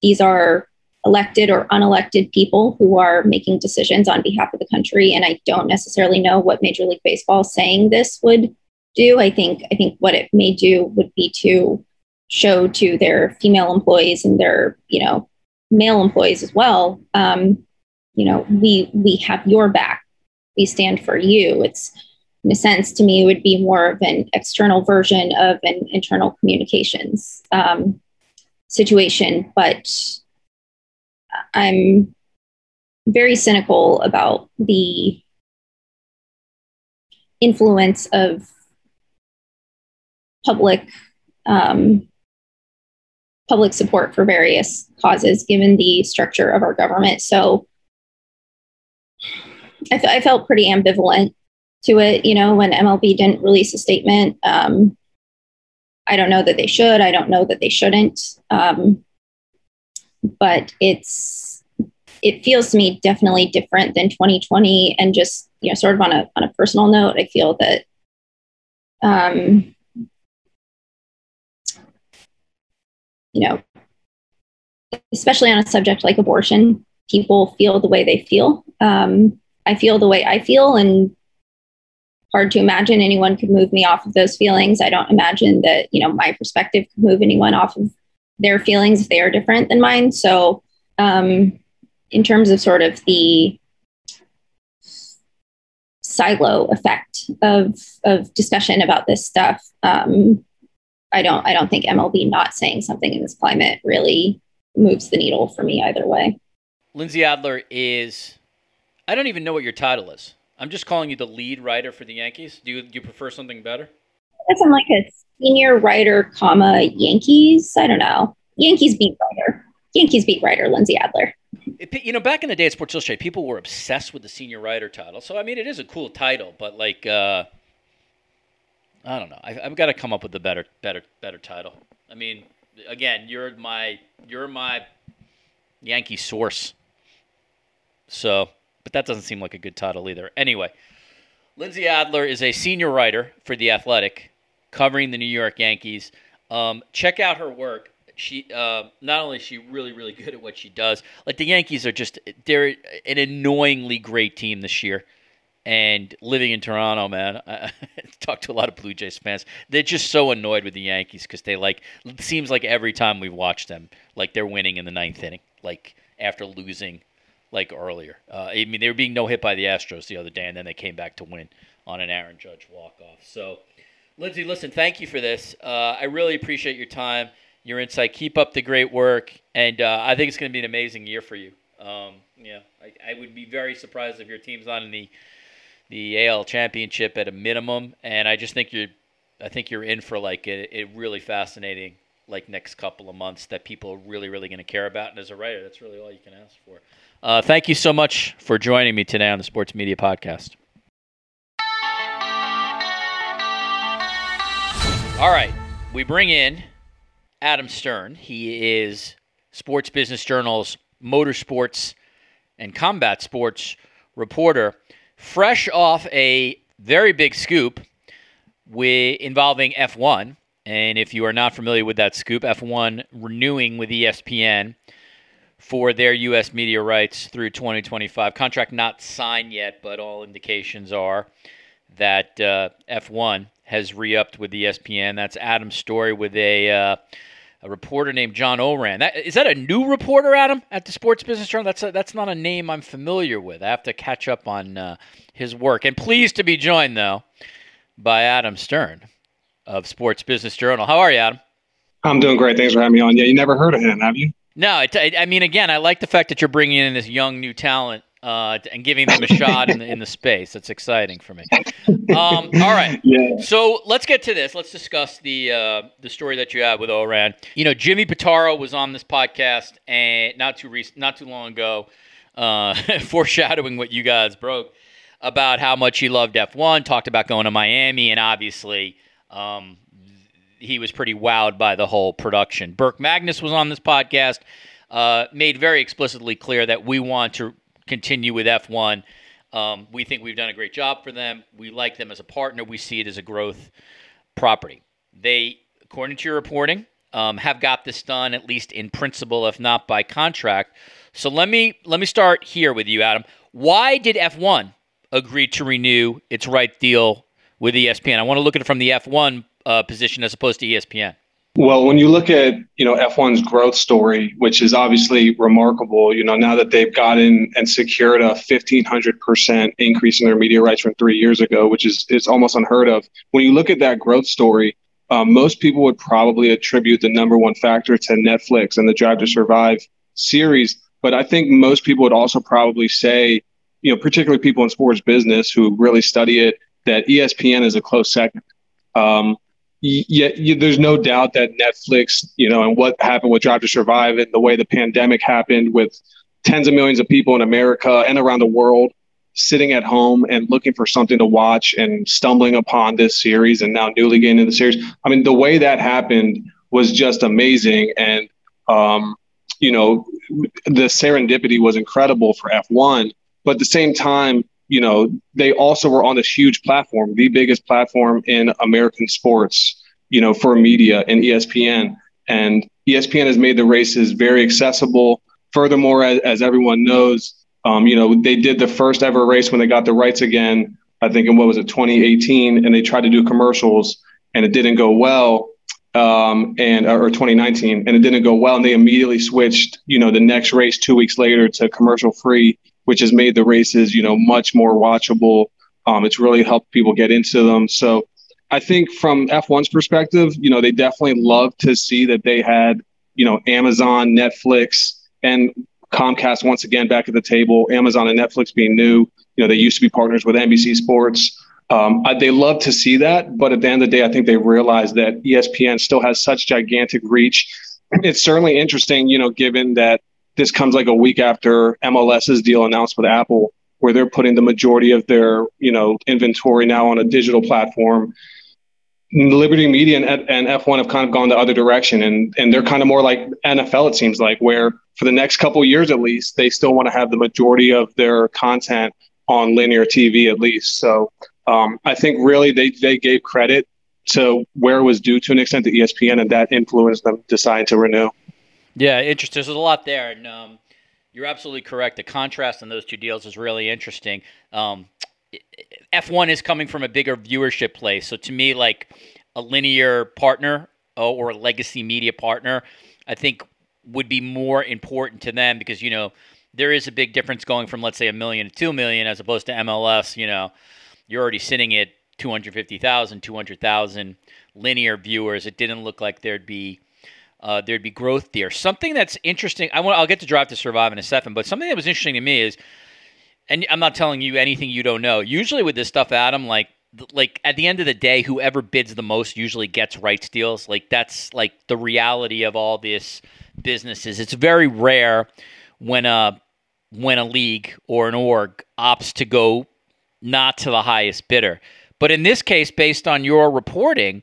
these are elected or unelected people who are making decisions on behalf of the country, and I don't necessarily know what Major League Baseball saying this would do. I think I think what it may do would be to show to their female employees and their you know male employees as well. Um, you know, we we have your back. We stand for you. It's in a sense, to me, it would be more of an external version of an internal communications um, situation. But I'm very cynical about the influence of public um, public support for various causes given the structure of our government. So I, felt pretty ambivalent to it. You know, when MLB didn't release a statement, um, I don't know that they should. I don't know that they shouldn't. Um, but it's it feels to me definitely different than 2020. And just you know, sort of on a on a personal note, I feel that. Um, you know, especially on a subject like abortion, people feel the way they feel. Um, I feel the way I feel, and hard to imagine anyone could move me off of those feelings. I don't imagine that, you know, my perspective could move anyone off of their feelings if they are different than mine. So, um, in terms of sort of the silo effect of of discussion about this stuff, um, I don't I don't think MLB not saying something in this climate really moves the needle for me either way. Lindsey Adler is I don't even know what your title is. I'm just calling you the lead writer for the Yankees. Do you, do you prefer something better? Guess I'm like a senior writer, comma Yankees. I don't know. Yankees beat writer. Yankees beat writer Lindsey Adler. It, you know, back in the day at Sports Illustrated, people were obsessed with the senior writer title. So I mean, it is a cool title, but like, uh, I don't know. I, have got to come up with a better, better, better title. I mean, again, you're my, you're my Yankee source. So but that doesn't seem like a good title either. Anyway, Lindsey Adler is a senior writer for The Athletic, covering the New York Yankees. Um, check out her work. She uh, not only is she really really *laughs* good at what she does, like the Yankees are just they're an annoyingly great team this year. And living in Toronto, man, *laughs* I talked to a lot of Blue Jays fans. They're just so annoyed with the Yankees because they like. It seems like every time we watch them, like they're winning in the ninth inning, like after losing like earlier. Uh, I mean, they were being no hit by the Astros the other day, and then they came back to win on an Aaron Judge walk off. So, Lindsey, listen, thank you for this. Uh, I really appreciate your time, your insight. Keep up the great work, and uh, I think it's going to be an amazing year for you. Um, yeah, I, I, would be very surprised if your team's not in the the AL championship at a minimum, and I just think you're, I think you're in for like a, a really fascinating like next couple of months that people are really really going to care about. And as a writer, that's really all you can ask for. Uh, thank you so much for joining me today on the Sports Media Podcast. All right, we bring in Adam Stern. He is Sports Business Journal's motorsports and combat sports reporter, fresh off a very big scoop with, involving F1. And if you are not familiar with that scoop, F1 renewing with ESPN for their U.S. media rights through 2025. Contract not signed yet, but all indications are that uh, F1 has re-upped with ESPN. That's Adam's story with a uh, a reporter named John Ourand. That, is that a new reporter, Adam, at the Sports Business Journal? That's a, that's not a name I'm familiar with. I have to catch up on uh, his work. And pleased to be joined though by Adam Stern of Sports Business Journal. How are you, Adam? I'm doing great. Thanks for having me on. Yeah, you never heard of him, have you? No, it, I mean, again, I like the fact that you're bringing in this young new talent uh, and giving them a shot in the, in the space. That's exciting for me. Um, *laughs* all right. Yeah. So let's get to this. Let's discuss the uh, the story that you have with Ourand. You know, Jimmy Pitaro was on this podcast and not too recent, not too long ago, uh, *laughs* foreshadowing what you guys broke about how much he loved F1. Talked about going to Miami, and obviously. Um, he was pretty wowed by the whole production. Burke Magnus was on this podcast, uh, made very explicitly clear that we want to continue with F1. Um, we think we've done a great job for them. We like them as a partner. We see it as a growth property. They, according to your reporting, um, have got this done at least in principle, if not by contract. So let me let me start here with you, Adam. Why did F1 agree to renew its right deal with ESPN? I want to look at it from the F1 uh, position as opposed to ESPN. Well, when you look at you know F1's growth story, which is obviously remarkable, you know now that they've gotten and secured a fifteen hundred percent increase in their media rights from three years ago, which is it's almost unheard of. When you look at that growth story, um, most people would probably attribute the number one factor to Netflix and the Drive to Survive series, but I think most people would also probably say, you know, particularly people in sports business who really study it, that ESPN is a close second. Um, you, there's no doubt that Netflix, you know, and what happened with Drive to Survive and the way the pandemic happened with tens of millions of people in America and around the world sitting at home and looking for something to watch and stumbling upon this series and now newly getting into the series. I mean, the way that happened was just amazing. And, um, you know, the serendipity was incredible for F1. But at the same time, you know, they also were on this huge platform, the biggest platform in American sports, you know, for media and ESPN. And ESPN has made the races very accessible. Furthermore, as, as everyone knows, um, you know, they did the first ever race when they got the rights again, I think in what was it, 2018, and they tried to do commercials and it didn't go well. Um, and or 2019, and it didn't go well, and they immediately switched. You know, the next race two weeks later to commercial free, which has made the races, you know, much more watchable. Um, it's really helped people get into them. So I think from F1's perspective, you know, they definitely love to see that they had, you know, Amazon, Netflix, and Comcast once again back at the table. Amazon and Netflix being new. You know, they used to be partners with NBC Sports. Um, they love to see that, but at the end of the day, I think they realize that ESPN still has such gigantic reach. It's certainly interesting, you know, given that this comes like a week after MLS's deal announced with Apple, where they're putting the majority of their you know inventory now on a digital platform. Liberty Media and, and F1 have kind of gone the other direction, and and they're kind of more like NFL. It seems like where for the next couple years at least, they still want to have the majority of their content on linear TV at least. So um, I think really they they gave credit to where it was due to an extent to ESPN, and that influenced them deciding to renew. Yeah, interesting. There's a lot there, and um, you're absolutely correct. The contrast in those two deals is really interesting. Um, F1 is coming from a bigger viewership place, so to me, like a linear partner uh, or a legacy media partner, I think would be more important to them because you know there is a big difference going from let's say a million to two million as opposed to MLS. You know, you're already sitting at 250,000, 200,000 linear viewers. It didn't look like there'd be uh, there'd be growth there. Something that's interesting. I want. I'll get to Drive to Survive in a second, but something that was interesting to me is and I'm not telling you anything you don't know. Usually with this stuff, Adam, like like at the end of the day, whoever bids the most usually gets rights deals. Like that's like the reality of all this businesses. It's very rare when a when a league or an org opts to go not to the highest bidder. But in this case, based on your reporting,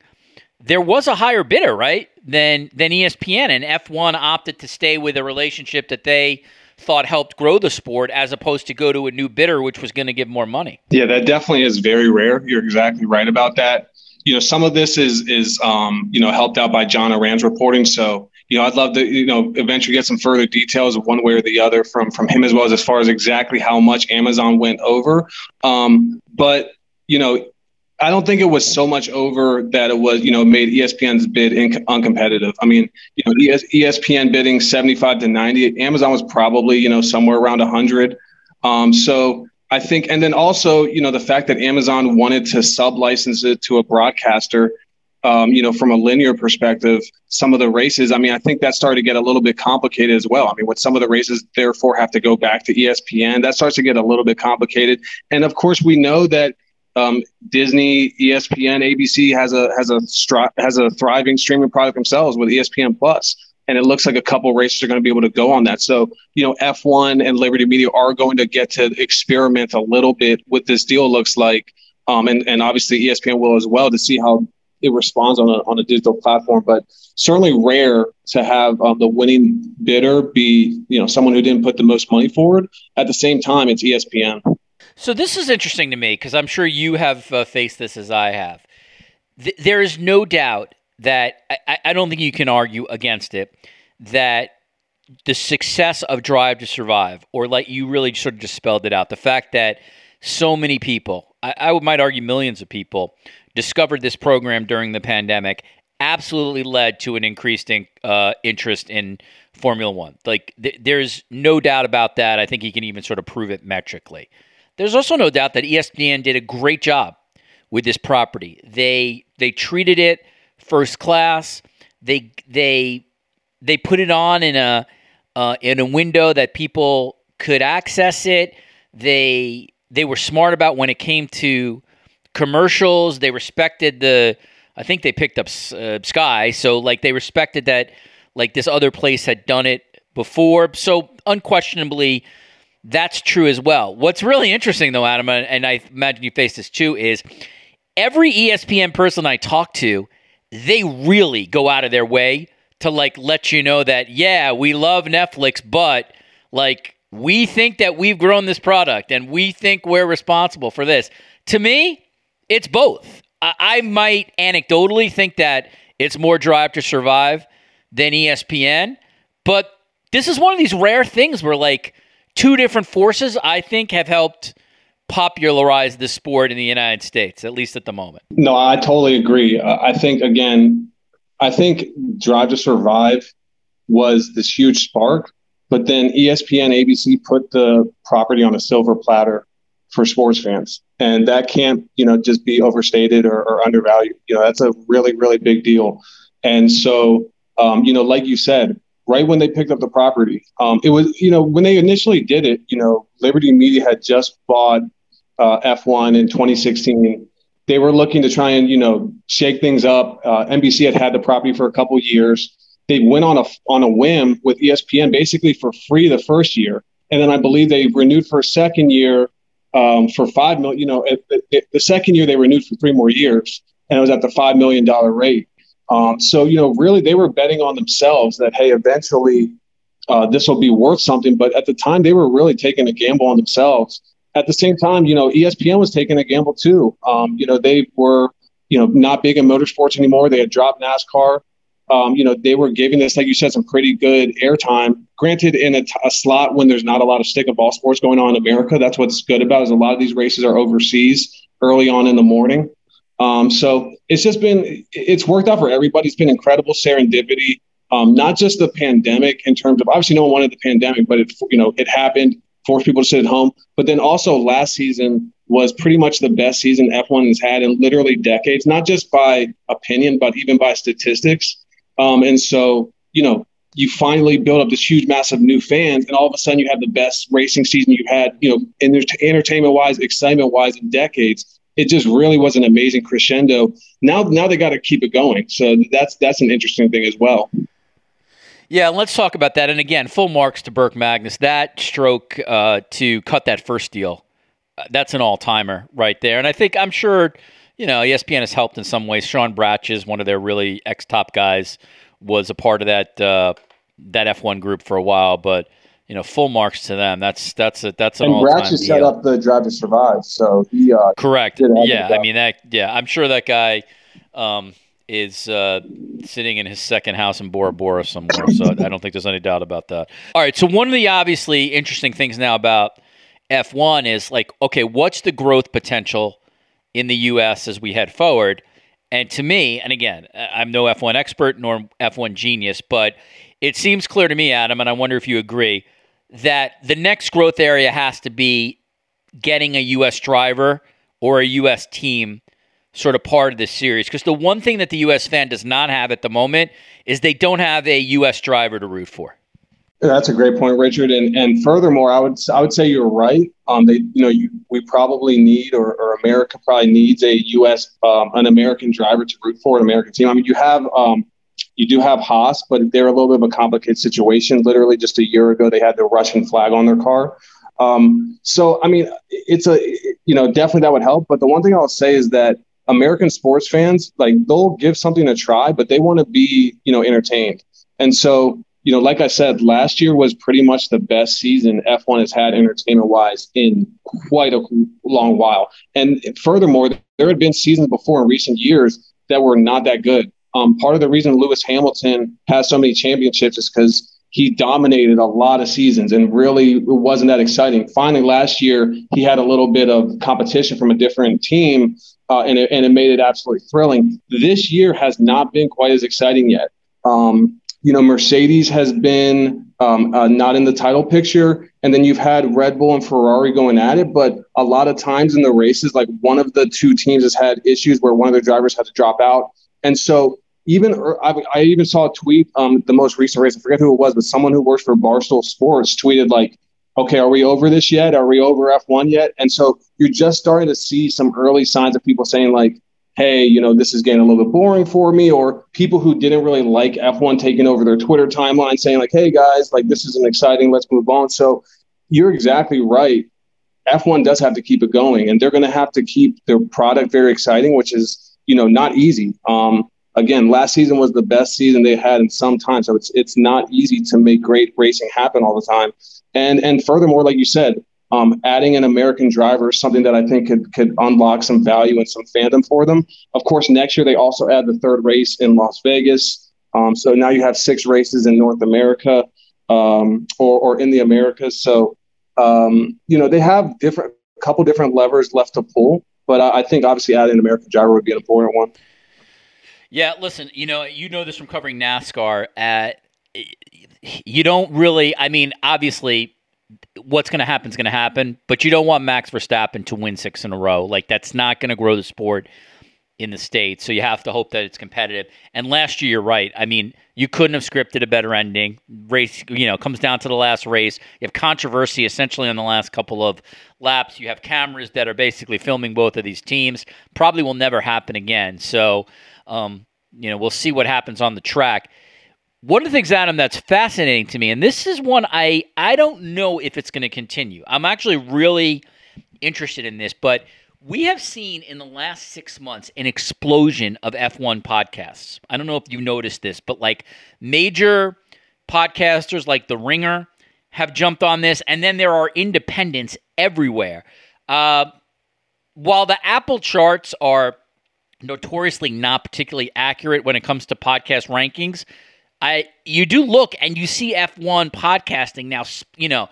there was a higher bidder, right? Than than ESPN and F1 opted to stay with a relationship that they thought helped grow the sport as opposed to go to a new bidder which was going to give more money. Yeah, that definitely is very rare. You're exactly right about that. You know, some of this is is um, you know, helped out by John Ourand's reporting, so you know, I'd love to, you know, eventually get some further details one way or the other from from him as well as as far as exactly how much Amazon went over. Um, but you know, I don't think it was so much over that it was, you know, made ESPN's bid inc- uncompetitive. I mean, you know, ES- ESPN bidding 75 to 90. Amazon was probably, you know, somewhere around 100. Um, so I think, and then also, you know, the fact that Amazon wanted to sub license it to a broadcaster, um, you know, from a linear perspective, some of the races, I mean, I think that started to get a little bit complicated as well. I mean, with some of the races, therefore, have to go back to ESPN, that starts to get a little bit complicated. And of course, we know that um, Disney, ESPN, ABC has a has a stri- has a thriving streaming product themselves with ESPN Plus, and it looks like a couple races are going to be able to go on that. So you know, F1 and Liberty Media are going to get to experiment a little bit with this deal. Looks like, um, and and obviously ESPN will as well to see how it responds on a on a digital platform. But certainly rare to have um, the winning bidder be you know someone who didn't put the most money forward. At the same time, it's ESPN. So this is interesting to me because I'm sure you have uh, faced this as I have. Th- there is no doubt that I-, I don't think you can argue against it that the success of Drive to Survive, or like you really sort of just spelled it out, the fact that so many people, I, I might argue millions of people, discovered this program during the pandemic, absolutely led to an increased in, uh, interest in Formula One. Like th- there's no doubt about that. I think you can even sort of prove it metrically. There's also no doubt that ESPN did a great job with this property. They they treated it first class. They they they put it on in a uh, in a window that people could access it. They they were smart about when it came to commercials. They respected the. I think they picked up uh, Sky, so like they respected that. Like this other place had done it before, so unquestionably that's true as well. What's really interesting, though, Adam, and I imagine you face this too, is every ESPN person I talk to, they really go out of their way to like let you know that, yeah, we love Netflix, but like we think that we've grown this product and we think we're responsible for this. To me, it's both. I, I might anecdotally think that it's more Drive to Survive than ESPN, but this is one of these rare things where like two different forces, I think, have helped popularize the sport in the United States, at least at the moment. No, I totally agree. I think, again, I think Drive to Survive was this huge spark, but then ESPN, ABC put the property on a silver platter for sports fans. And that can't, you know, just be overstated or, or undervalued. You know, that's a really, really big deal. And so, um, you know, like you said, right when they picked up the property. Um, it was, you know, when they initially did it, you know, Liberty Media had just bought uh, F1 in 2016. They were looking to try and, you know, shake things up. Uh, NBC had had the property for a couple years. They went on a on a whim with ESPN, basically for free the first year, and then I believe they renewed for a second year um, for five million. You know, the second year they renewed for three more years, and it was at the five million dollar rate. Um, so, you know, really they were betting on themselves that, hey, eventually uh, this will be worth something. But at the time, they were really taking a gamble on themselves. At the same time, you know, ESPN was taking a gamble too. Um, you know, they were, you know, not big in motorsports anymore. They had dropped NASCAR. Um, you know, they were giving this, like you said, some pretty good airtime. Granted, in a, t- a slot when there's not a lot of stick and ball sports going on in America, that's what's good about is a lot of these races are overseas early on in the morning. Um, so it's just been it's worked out for everybody. It's been incredible serendipity. Um, not just the pandemic in terms of obviously no one wanted the pandemic, but it you know it happened, forced people to sit at home. But then also last season was pretty much the best season F1 has had in literally decades, not just by opinion, but even by statistics. Um, and so you know you finally build up this huge mass of new fans, and all of a sudden you have the best racing season you've had, you know, in there's entertainment wise, excitement wise, in decades. It just really was an amazing crescendo. Now, now they got to keep it going. So that's that's an interesting thing as well. Yeah, let's talk about that. And again, full marks to Burke Magnus. That stroke uh, to cut that first deal, uh, that's an all timer right there. And I think I'm sure, you know, ESPN has helped in some ways. Sean Bratches, one of their really ex top guys, was a part of that uh, that F1 group for a while. But you know, full marks to them. That's that's a that's an and all time deal. set up the Drive to Survive, so he uh, correct. Yeah, I mean that. Yeah, I'm sure that guy. Um, is uh, sitting in his second house in Bora Bora somewhere. So I don't think there's any doubt about that. All right. So one of the obviously interesting things now about F1 is like, okay, what's the growth potential in the U.S. as we head forward? And to me, and again, I'm no F1 expert nor F1 genius, but it seems clear to me, Adam, and I wonder if you agree, that the next growth area has to be getting a U.S. driver or a U.S. team sort of part of this series. Because the one thing that the U.S. fan does not have at the moment is they don't have a U.S. driver to root for. That's a great point, Richard. And and furthermore, I would I would say you're right. Um, they you know you, we probably need or, or America probably needs a U.S. Um, an American driver to root for an American team. I mean, you have um, you do have Haas, but they're a little bit of a complicated situation. Literally, just a year ago, they had the Russian flag on their car. Um, so I mean, it's a you know definitely that would help. But the one thing I'll say is that American sports fans, like they'll give something a try, but they want to be, you know, entertained. And so, you know, like I said, last year was pretty much the best season F1 has had entertainment wise in quite a long while. And furthermore, there had been seasons before in recent years that were not that good. Um, part of the reason Lewis Hamilton has so many championships is because he dominated a lot of seasons and really wasn't that exciting. Finally, last year, he had a little bit of competition from a different team uh, and, it, and it made it absolutely thrilling. This year has not been quite as exciting yet. Um, you know, Mercedes has been um, uh, not in the title picture, and then you've had Red Bull and Ferrari going at it. But a lot of times in the races, like one of the two teams has had issues where one of their drivers had to drop out, and so even I, I even saw a tweet um, the most recent race. I forget who it was, but someone who works for Barstool Sports tweeted like, okay, are we over this yet? Are we over F1 yet? And so you're just starting to see some early signs of people saying, like, hey, you know, this is getting a little bit boring for me, or people who didn't really like F1 taking over their Twitter timeline saying, like, hey, guys, like, this isn't exciting. Let's move on. So you're exactly right. F1 does have to keep it going, and they're going to have to keep their product very exciting, which is, you know, not easy. Um, again, last season was the best season they had in some time, so it's it's not easy to make great racing happen all the time. And and furthermore, like you said, um, adding an American driver is something that I think could could unlock some value and some fandom for them. Of course, next year they also add the third race in Las Vegas. Um, so now you have six races in North America um, or, or in the Americas. So um, you know they have different couple different levers left to pull. But I, I think obviously adding an American driver would be an important one. Yeah, listen, you know, you know this from covering NASCAR. At you don't really. I mean, obviously, what's going to happen is going to happen, but you don't want Max Verstappen to win six in a row. Like that's not going to grow the sport in the states. So you have to hope that it's competitive. And last year, you're right. I mean, you couldn't have scripted a better ending. Race, you know, comes down to the last race. You have controversy essentially on the last couple of laps. You have cameras that are basically filming both of these teams. Probably will never happen again. So, um, you know, we'll see what happens on the track. One of the things, Adam, that's fascinating to me, and this is one I I don't know if it's going to continue. I'm actually really interested in this, but we have seen in the last six months an explosion of F1 podcasts. I don't know if you noticed this, but like major podcasters like The Ringer have jumped on this, and then there are independents everywhere. Uh, while the Apple charts are notoriously not particularly accurate when it comes to podcast rankings, I you do look and you see F1 podcasting now, you know,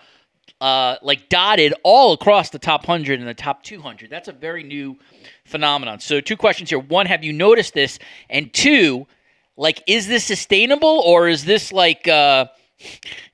uh, like dotted all across the top 100 and the top 200. That's a very new phenomenon. So, two questions here. One, have you noticed this? And two, like, is this sustainable or is this like, uh, *laughs*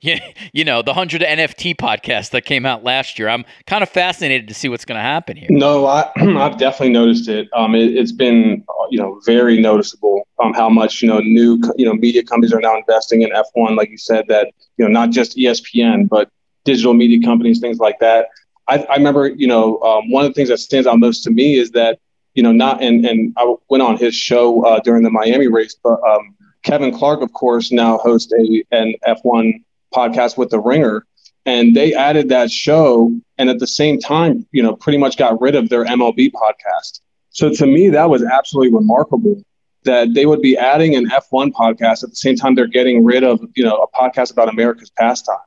you know, the 100 NFT podcast that came out last year? I'm kind of fascinated to see what's going to happen here. No, I, *clears throat* I've definitely noticed it. Um, it. has been, you know, very noticeable um, how much, you know, new, you know, media companies are now investing in F1. Like you said, that, you know, not just ESPN, but digital media companies, things like that. I, I remember, you know, um, one of the things that stands out most to me is that, you know, not, and, and I went on his show uh, during the Miami race, but um, Kevin Clark, of course, now hosts a, an F1 podcast with The Ringer. And they added that show and at the same time, you know, pretty much got rid of their MLB podcast. So to me, that was absolutely remarkable that they would be adding an F1 podcast at the same time they're getting rid of, you know, a podcast about America's pastime.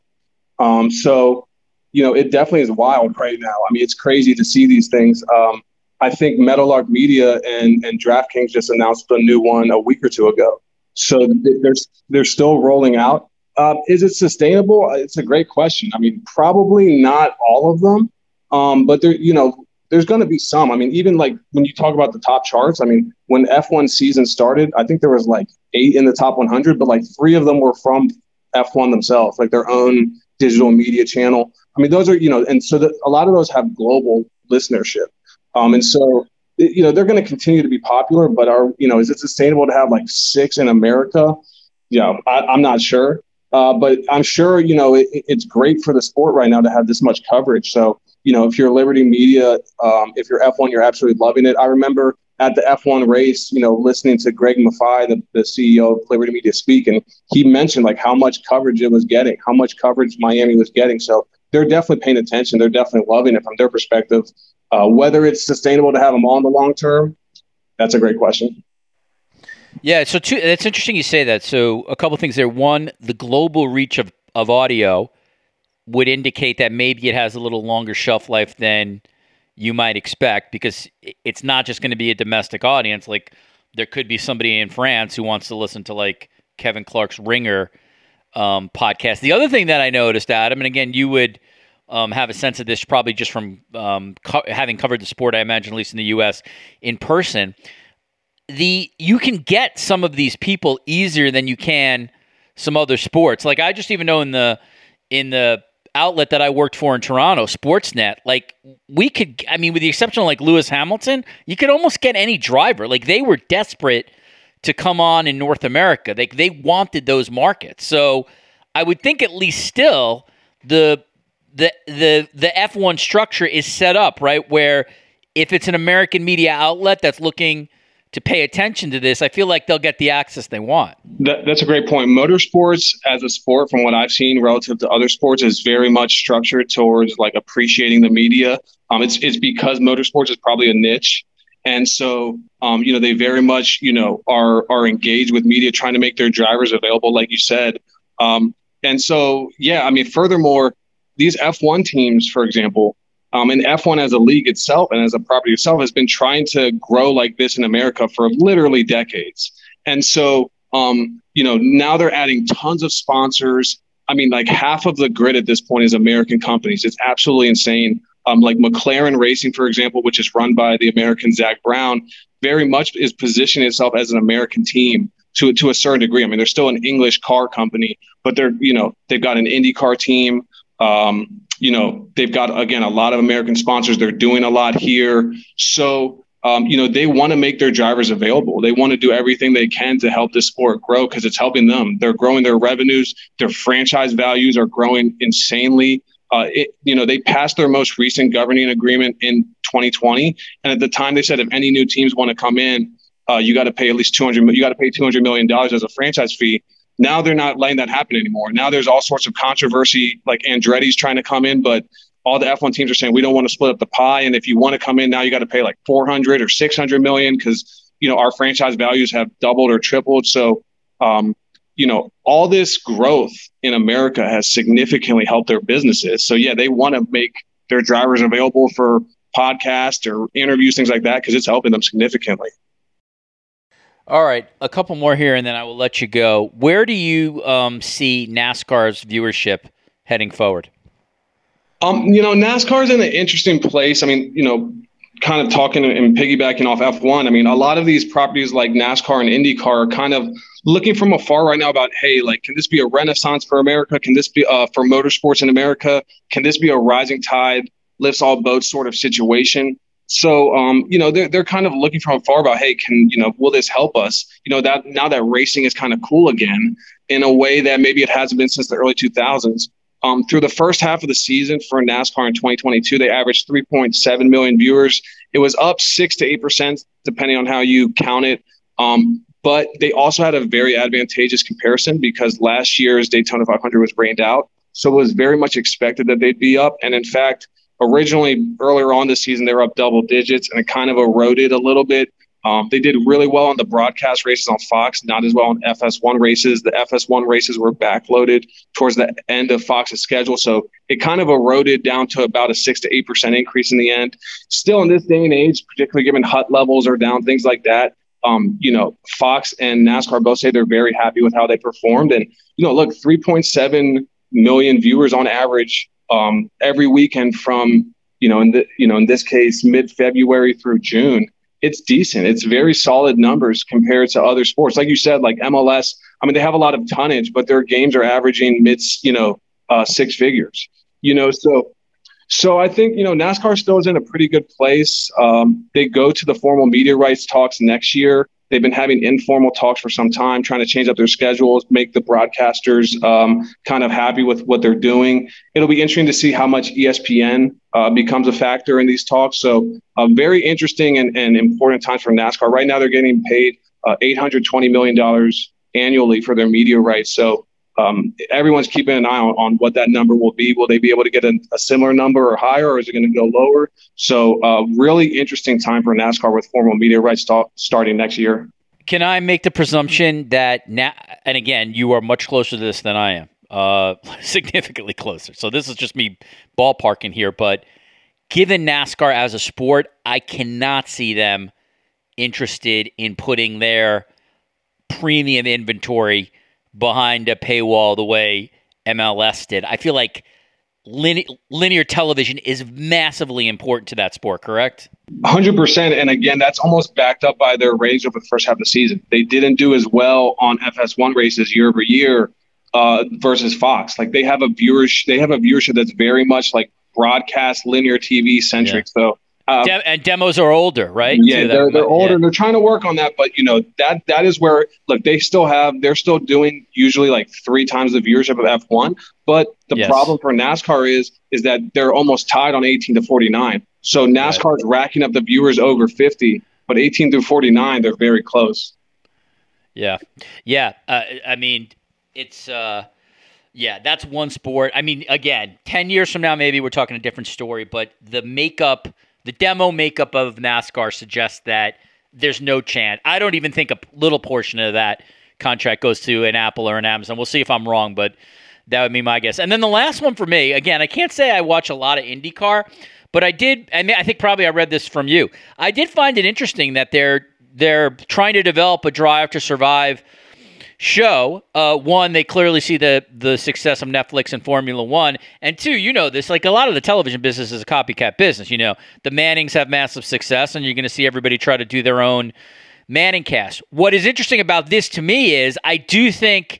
Um, so, you know, it definitely is wild right now. I mean, it's crazy to see these things. Um, I think Meadowlark Media and, and DraftKings just announced a new one a week or two ago. So they're, they're still rolling out. Uh, is it sustainable? It's a great question. I mean, probably not all of them, um, but there, you know, there's going to be some. I mean, even like when you talk about the top charts, I mean, when F1 season started, I think there was like eight in the top 100, but like three of them were from F1 themselves, like their own digital media channel. I mean, those are you know, and so the, a lot of those have global listenership, um, and so you know they're going to continue to be popular. But are you know, is it sustainable to have like six in America? Yeah, I, I'm not sure. Uh, but I'm sure you know it, it's great for the sport right now to have this much coverage. So you know, if you're Liberty Media, um, if you're F1, you're absolutely loving it. I remember at the F1 race, you know, listening to Greg Maffei, the, the CEO of Liberty Media, speak, and he mentioned like how much coverage it was getting, how much coverage Miami was getting. So they're definitely paying attention. They're definitely loving it from their perspective. Uh, whether it's sustainable to have them on the long term, that's a great question. Yeah, so two, it's interesting you say that. So a couple things there. One, the global reach of, of audio would indicate that maybe it has a little longer shelf life than you might expect because it's not just going to be a domestic audience. Like there could be somebody in France who wants to listen to like Kevin Clark's Ringer um, podcast. The other thing that I noticed, Adam, and again, you would um, have a sense of this probably just from um, co- having covered the sport, I imagine, at least in the U.S. in person the you can get some of these people easier than you can some other sports. Like I just even know in the in the outlet that I worked for in Toronto, Sportsnet, like we could I mean with the exception of like Lewis Hamilton, you could almost get any driver. Like they were desperate to come on in North America. They they wanted those markets. So I would think at least still the the the the F1 structure is set up, right, where if it's an American media outlet that's looking to pay attention to this, I feel like they'll get the access they want. That, that's a great point. Motorsports as a sport, from what I've seen relative to other sports, is very much structured towards like appreciating the media. Um, it's it's because motorsports is probably a niche, and so um, you know they very much you know are are engaged with media, trying to make their drivers available, like you said. Um, and so yeah, I mean, furthermore, these F1 teams, for example, um, and F1 as a league itself and as a property itself has been trying to grow like this in America for literally decades. And so, um, you know, now they're adding tons of sponsors. I mean, like half of the grid at this point is American companies. It's absolutely insane. Um, like McLaren Racing, for example, which is run by the American Zak Brown, very much is positioning itself as an American team to to a certain degree. I mean, they're still an English car company, but they're you know they've got an IndyCar team. Um, you know, they've got again a lot of American sponsors. They're doing a lot here, so um, you know they want to make their drivers available. They want to do everything they can to help the sport grow because it's helping them. They're growing their revenues. Their franchise values are growing insanely. Uh, it, you know, they passed their most recent governing agreement in 2020, and at the time they said if any new teams want to come in, uh, you got to pay at least 200. You got to pay 200 million dollars as a franchise fee. Now they're not letting that happen anymore. Now there's all sorts of controversy, like Andretti's trying to come in, but all the F1 teams are saying we don't want to split up the pie. And if you want to come in now, you got to pay like 400 or 600 million because you know our franchise values have doubled or tripled. So, um, you know, all this growth in America has significantly helped their businesses. So yeah, they want to make their drivers available for podcasts or interviews, things like that, because it's helping them significantly. All right, a couple more here, and then I will let you go. Where do you um, see NASCAR's viewership heading forward? Um, you know, NASCAR is in an interesting place. I mean, you know, kind of talking and piggybacking off F1. I mean, a lot of these properties like NASCAR and IndyCar are kind of looking from afar right now about, hey, like, can this be a renaissance for America? Can this be uh, for motorsports in America? Can this be a rising tide lifts all boats sort of situation? So, um, you know, they're, they're kind of looking from afar about, hey, can, you know, will this help us? You know, that now that racing is kind of cool again in a way that maybe it hasn't been since the early 2000s. Um, through the first half of the season for NASCAR in 2022, they averaged 3.7 million viewers. It was up six to eight percent, depending on how you count it. Um, but they also had a very advantageous comparison because last year's Daytona 500 was rained out, so it was very much expected that they'd be up. And in fact, originally earlier on this season they were up double digits, and it kind of eroded a little bit um, they did really well on the broadcast races on Fox, not as well on FS1 races. The FS1 races were backloaded towards the end of Fox's schedule. So it kind of eroded down to about a six to 8% increase in the end. Still, in this day and age, particularly given HUT levels are down, things like that, um, you know, Fox and NASCAR both say they're very happy with how they performed. And, you know, look, 3.7 million viewers on average um, every weekend from, you know, in the, you know, in this case, mid February through June it's decent. It's very solid numbers compared to other sports. Like you said, like MLS, I mean, they have a lot of tonnage, but their games are averaging mid, you know, uh, six figures, you know, so, so I think, you know, NASCAR still is in a pretty good place. Um, they go to the formal media rights talks next year. They've been having informal talks for some time, trying to change up their schedules, make the broadcasters um, kind of happy with what they're doing. It'll be interesting to see how much ESPN uh, becomes a factor in these talks. So, uh, very interesting and, and important times for NASCAR. Right now, they're getting paid uh, $820 million annually for their media rights. So, um, everyone's keeping an eye on, on what that number will be. Will they be able to get a, a similar number or higher, or is it going to go lower? So, uh, really interesting time for NASCAR with formal media rights starting next year. Can I make the presumption that now, and again, you are much closer to this than I am, uh, *laughs* significantly closer. So this is just me ballparking here, but given NASCAR as a sport, I cannot see them interested in putting their premium inventory behind a paywall the way MLS did. I feel like linear, linear television is massively important to that sport, correct? 100%. And again, that's almost backed up by their ratings over the first half of the season. They didn't do as well on FS1 races year over year uh, versus Fox. Like they have a viewership, they have a viewership that's very much like broadcast linear TV centric. Yeah. So um, De- and demos are older, right? Yeah, they're, they're older. Yeah. They're trying to work on that, but you know that that is where look they still have they're still doing usually like three times the viewership of F1. But the yes. problem for NASCAR is is that they're almost tied on 18 to 49. So NASCAR right. is racking up the viewers over 50, but 18 through 49 they're very close. Yeah, yeah. Uh, I mean, it's. uh yeah, that's one sport. I mean, again, 10 years from now, maybe we're talking a different story, but the makeup the demo makeup of NASCAR suggests that there's no chance. I don't even think a little portion of that contract goes to an Apple or an Amazon. We'll see if I'm wrong, but that would be my guess. And then the last one for me, again, I can't say I watch a lot of IndyCar, but I did. I mean, I think probably I read this from you. I did find it interesting that they're they're trying to develop a drive to survive show. Uh, one, they clearly see the the success of Netflix and Formula One, and two, you know this. Like a lot of the television business is a copycat business. You know, the Mannings have massive success, and you're going to see everybody try to do their own Manning cast. What is interesting about this to me is I do think,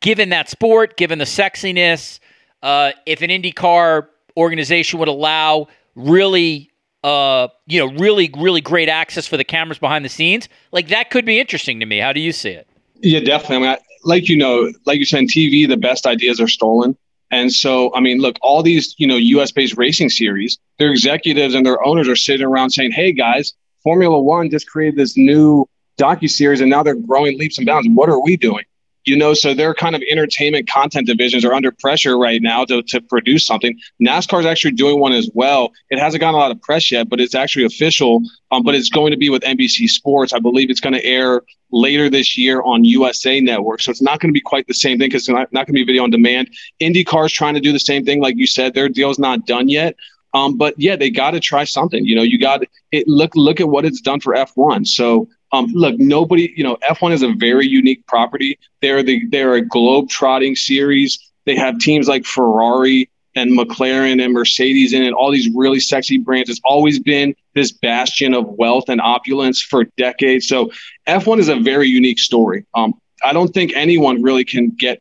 given that sport, given the sexiness, uh, if an IndyCar organization would allow really uh, you know, really, really great access for the cameras behind the scenes. Like that could be interesting to me. How do you see it? Yeah, definitely. I mean, I, like you know, like you said, in TV, the best ideas are stolen. And so, I mean, look, all these, you know, US based racing series, their executives and their owners are sitting around saying, hey, guys, Formula One just created this new docu series and now they're growing leaps and bounds. What are we doing? You know so their kind of entertainment content divisions are under pressure right now to, to produce something nascar is actually doing one as well it hasn't gotten a lot of press yet but it's actually official um, but it's going to be with nbc sports i believe it's going to air later this year on usa network so it's not going to be quite the same thing because it's not, not going to be video on demand indycar is trying to do the same thing like you said their deal's not done yet um, but yeah, they got to try something. You know, you got it. Look, look at what it's done for F1. So um, look, nobody, you know, F1 is a very unique property. They're the they're a globe trotting series. They have teams like Ferrari and McLaren and Mercedes in it, all these really sexy brands. It's always been this bastion of wealth and opulence for decades. So F1 is a very unique story. Um, I don't think anyone really can get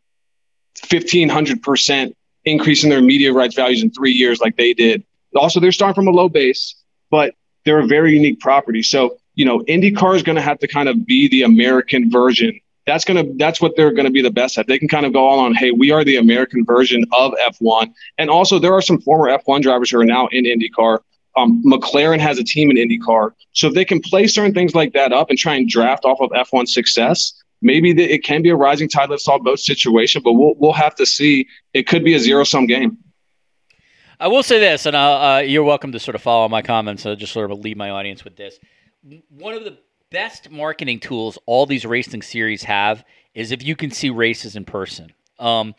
1500% increase in their media rights values in three years like they did. Also, they're starting from a low base, but they're a very unique property. So, you know, IndyCar is going to have to kind of be the American version. That's going to that's what they're going to be the best at. They can kind of go all on, hey, we are the American version of F1. And also there are some former F1 drivers who are now in IndyCar. Um, McLaren has a team in IndyCar. So if they can play certain things like that up and try and draft off of F1 success, maybe the, it can be a rising tide lifts all boats situation, but we'll, we'll have to see. It could be a zero sum game. I will say this, and uh, you're welcome to sort of follow my comments. I'll just sort of lead my audience with this. One of the best marketing tools all these racing series have is if you can see races in person. Um,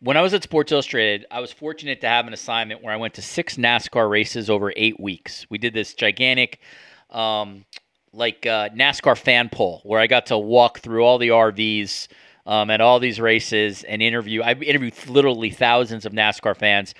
when I was at Sports Illustrated, I was fortunate to have an assignment where I went to six NASCAR races over eight weeks. We did this gigantic, um, like uh, NASCAR fan poll, where I got to walk through all the RVs um, at all these races and interview. I interviewed literally thousands of NASCAR fans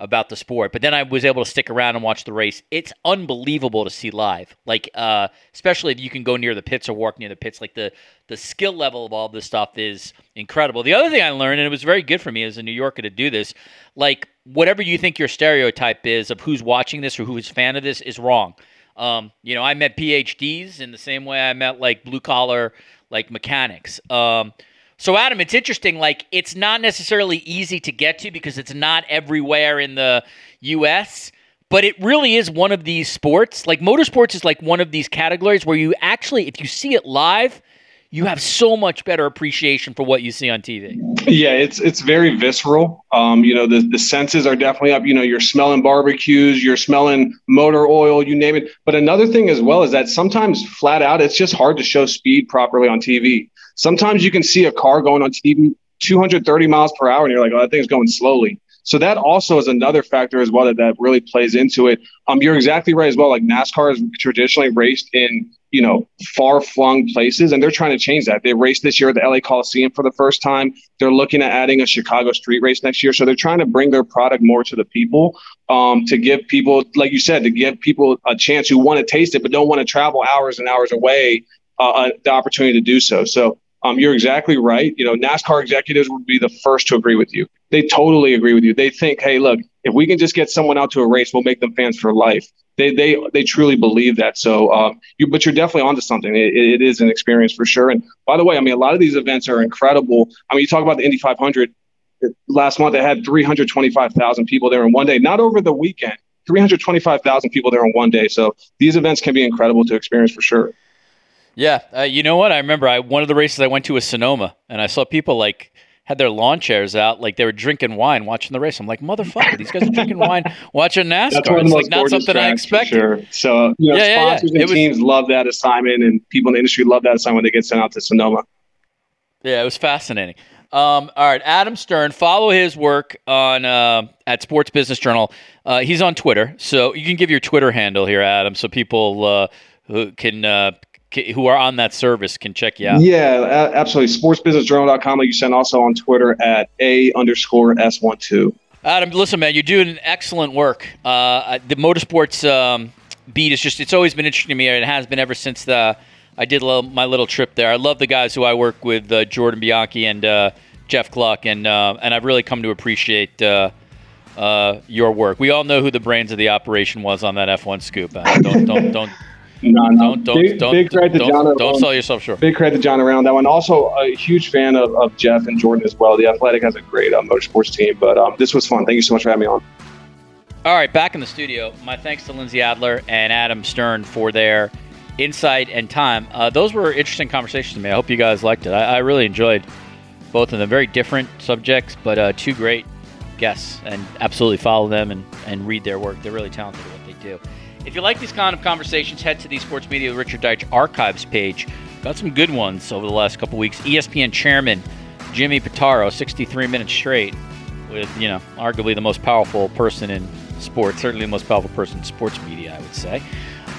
about the sport, but then I was able to stick around and watch the race. It's unbelievable to see live, like uh, especially if you can go near the pits or walk near the pits. Like the the skill level of all this stuff is incredible. The other thing I learned, and it was very good for me as a New Yorker to do this, like whatever you think your stereotype is of who's watching this or who's a fan of this is wrong. Um, you know, I met PhDs in the same way I met like blue collar like mechanics. Um, so, Adam, it's interesting. Like, it's not necessarily easy to get to because it's not everywhere in the U.S., but it really is one of these sports. Like, motorsports is like one of these categories where you actually, if you see it live, you have so much better appreciation for what you see on TV. Yeah, it's it's very visceral. Um, you know, the the senses are definitely up. You know, you're smelling barbecues, you're smelling motor oil, you name it. But another thing as well is that sometimes flat out, it's just hard to show speed properly on TV. Sometimes you can see a car going on TV 230 miles per hour, and you're like, oh, that thing's going slowly. So that also is another factor as well that, that really plays into it. Um, you're exactly right as well. Like NASCAR is traditionally raced in you know far flung places, and they're trying to change that. They raced this year at the LA Coliseum for the first time. They're looking at adding a Chicago street race next year, so they're trying to bring their product more to the people um, to give people, like you said, to give people a chance who want to taste it but don't want to travel hours and hours away uh, uh the opportunity to do so. So um, you're exactly right. You know, NASCAR executives would be the first to agree with you. They totally agree with you. They think, hey, look, if we can just get someone out to a race, we'll make them fans for life. They they they truly believe that. So, um, you but you're definitely onto something. It, it is an experience for sure. And by the way, I mean a lot of these events are incredible. I mean, you talk about the Indy 500. Last month, they had 325,000 people there in one day. Not over the weekend. 325,000 people there in one day. So these events can be incredible to experience for sure. Yeah, uh, you know what? I remember I one of the races I went to was Sonoma, and I saw people like had their lawn chairs out, like they were drinking wine, watching the race. I'm like, motherfucker, these guys are drinking wine, watching NASCAR. That's it's like not something I expected. Sure. So you know, yeah, sponsors yeah, yeah. and was, teams love that assignment, and people in the industry love that assignment when they get sent out to Sonoma. Yeah, it was fascinating. Um, all right, Adam Stern. Follow his work on uh, at Sports Business Journal. Uh, he's on Twitter, so you can give your Twitter handle here, Adam, so people uh, who can uh, who are on that service can check you out. Yeah, absolutely. Sportsbusinessjournal.com. Like you said, also on Twitter at a underscore s12. Adam, listen, man, you're doing excellent work. Uh, the motorsports um, beat is just—it's always been interesting to me, and it has been ever since the I did little, my little trip there. I love the guys who I work with, uh, Jordan Bianchi and uh, Jeff Gluck, and uh, and I've really come to appreciate. Uh, uh, your work. We all know who the brains of the operation was on that F1 scoop. don't don't don't no, no. Don't, don't, big, don't, big credit to don't, John. Don't sell yourself short. Big credit to John Ourand that one. Also, a huge fan of, of Jeff and Jordan as well. The Athletic has a great uh, motorsports team, but um, this was fun. Thank you so much for having me on. All right, back in the studio. My thanks to Lindsey Adler and Adam Stern for their insight and time. Uh, those were interesting conversations to me. I hope you guys liked it. I, I really enjoyed both of them. Very different subjects, but uh, two great guests, and absolutely follow them and, and read their work. They're really talented at what they do. If you like these kind of conversations, head to the Sports Media Richard Deitsch archives page. Got some good ones over the last couple weeks. ESPN chairman Jimmy Pitaro, 63 minutes straight, with you know arguably the most powerful person in sports, certainly the most powerful person in sports media, I would say.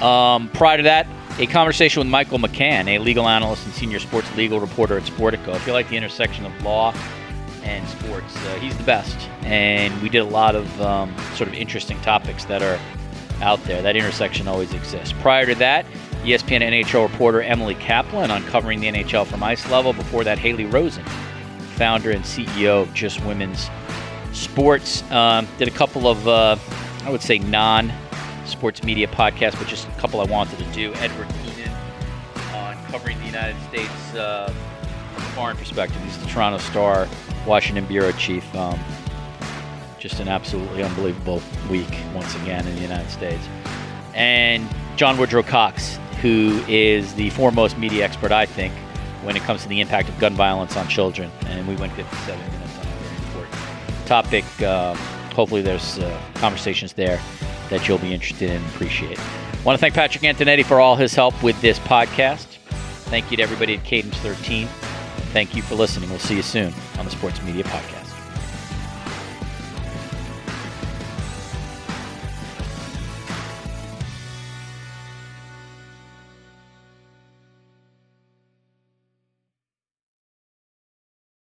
Um, prior to that, a conversation with Michael McCann, a legal analyst and senior sports legal reporter at Sportico. If you like the intersection of law and sports, uh, he's the best. And we did a lot of um, sort of interesting topics that are out there. That intersection always exists. Prior to that, ESPN NHL reporter Emily Kaplan uncovering the NHL from ice level. Before that, Haley Rosen, founder and CEO of Just Women's Sports. Um, did a couple of, uh, I would say, non sports media podcast, but just a couple I wanted to do. Edward Keenan on covering the United States uh, from a foreign perspective. He's the Toronto Star, Washington bureau chief. Um, just an absolutely unbelievable week once again in the United States. And John Woodrow Cox, who is the foremost media expert, I think, when it comes to the impact of gun violence on children. And we went 57 minutes on a very important topic. Uh, hopefully, there's uh, conversations there that you'll be interested in and appreciate. I want to thank Patrick Antonetti for all his help with this podcast. Thank you to everybody at Cadence 13. Thank you for listening. We'll see you soon on the Sports Media Podcast.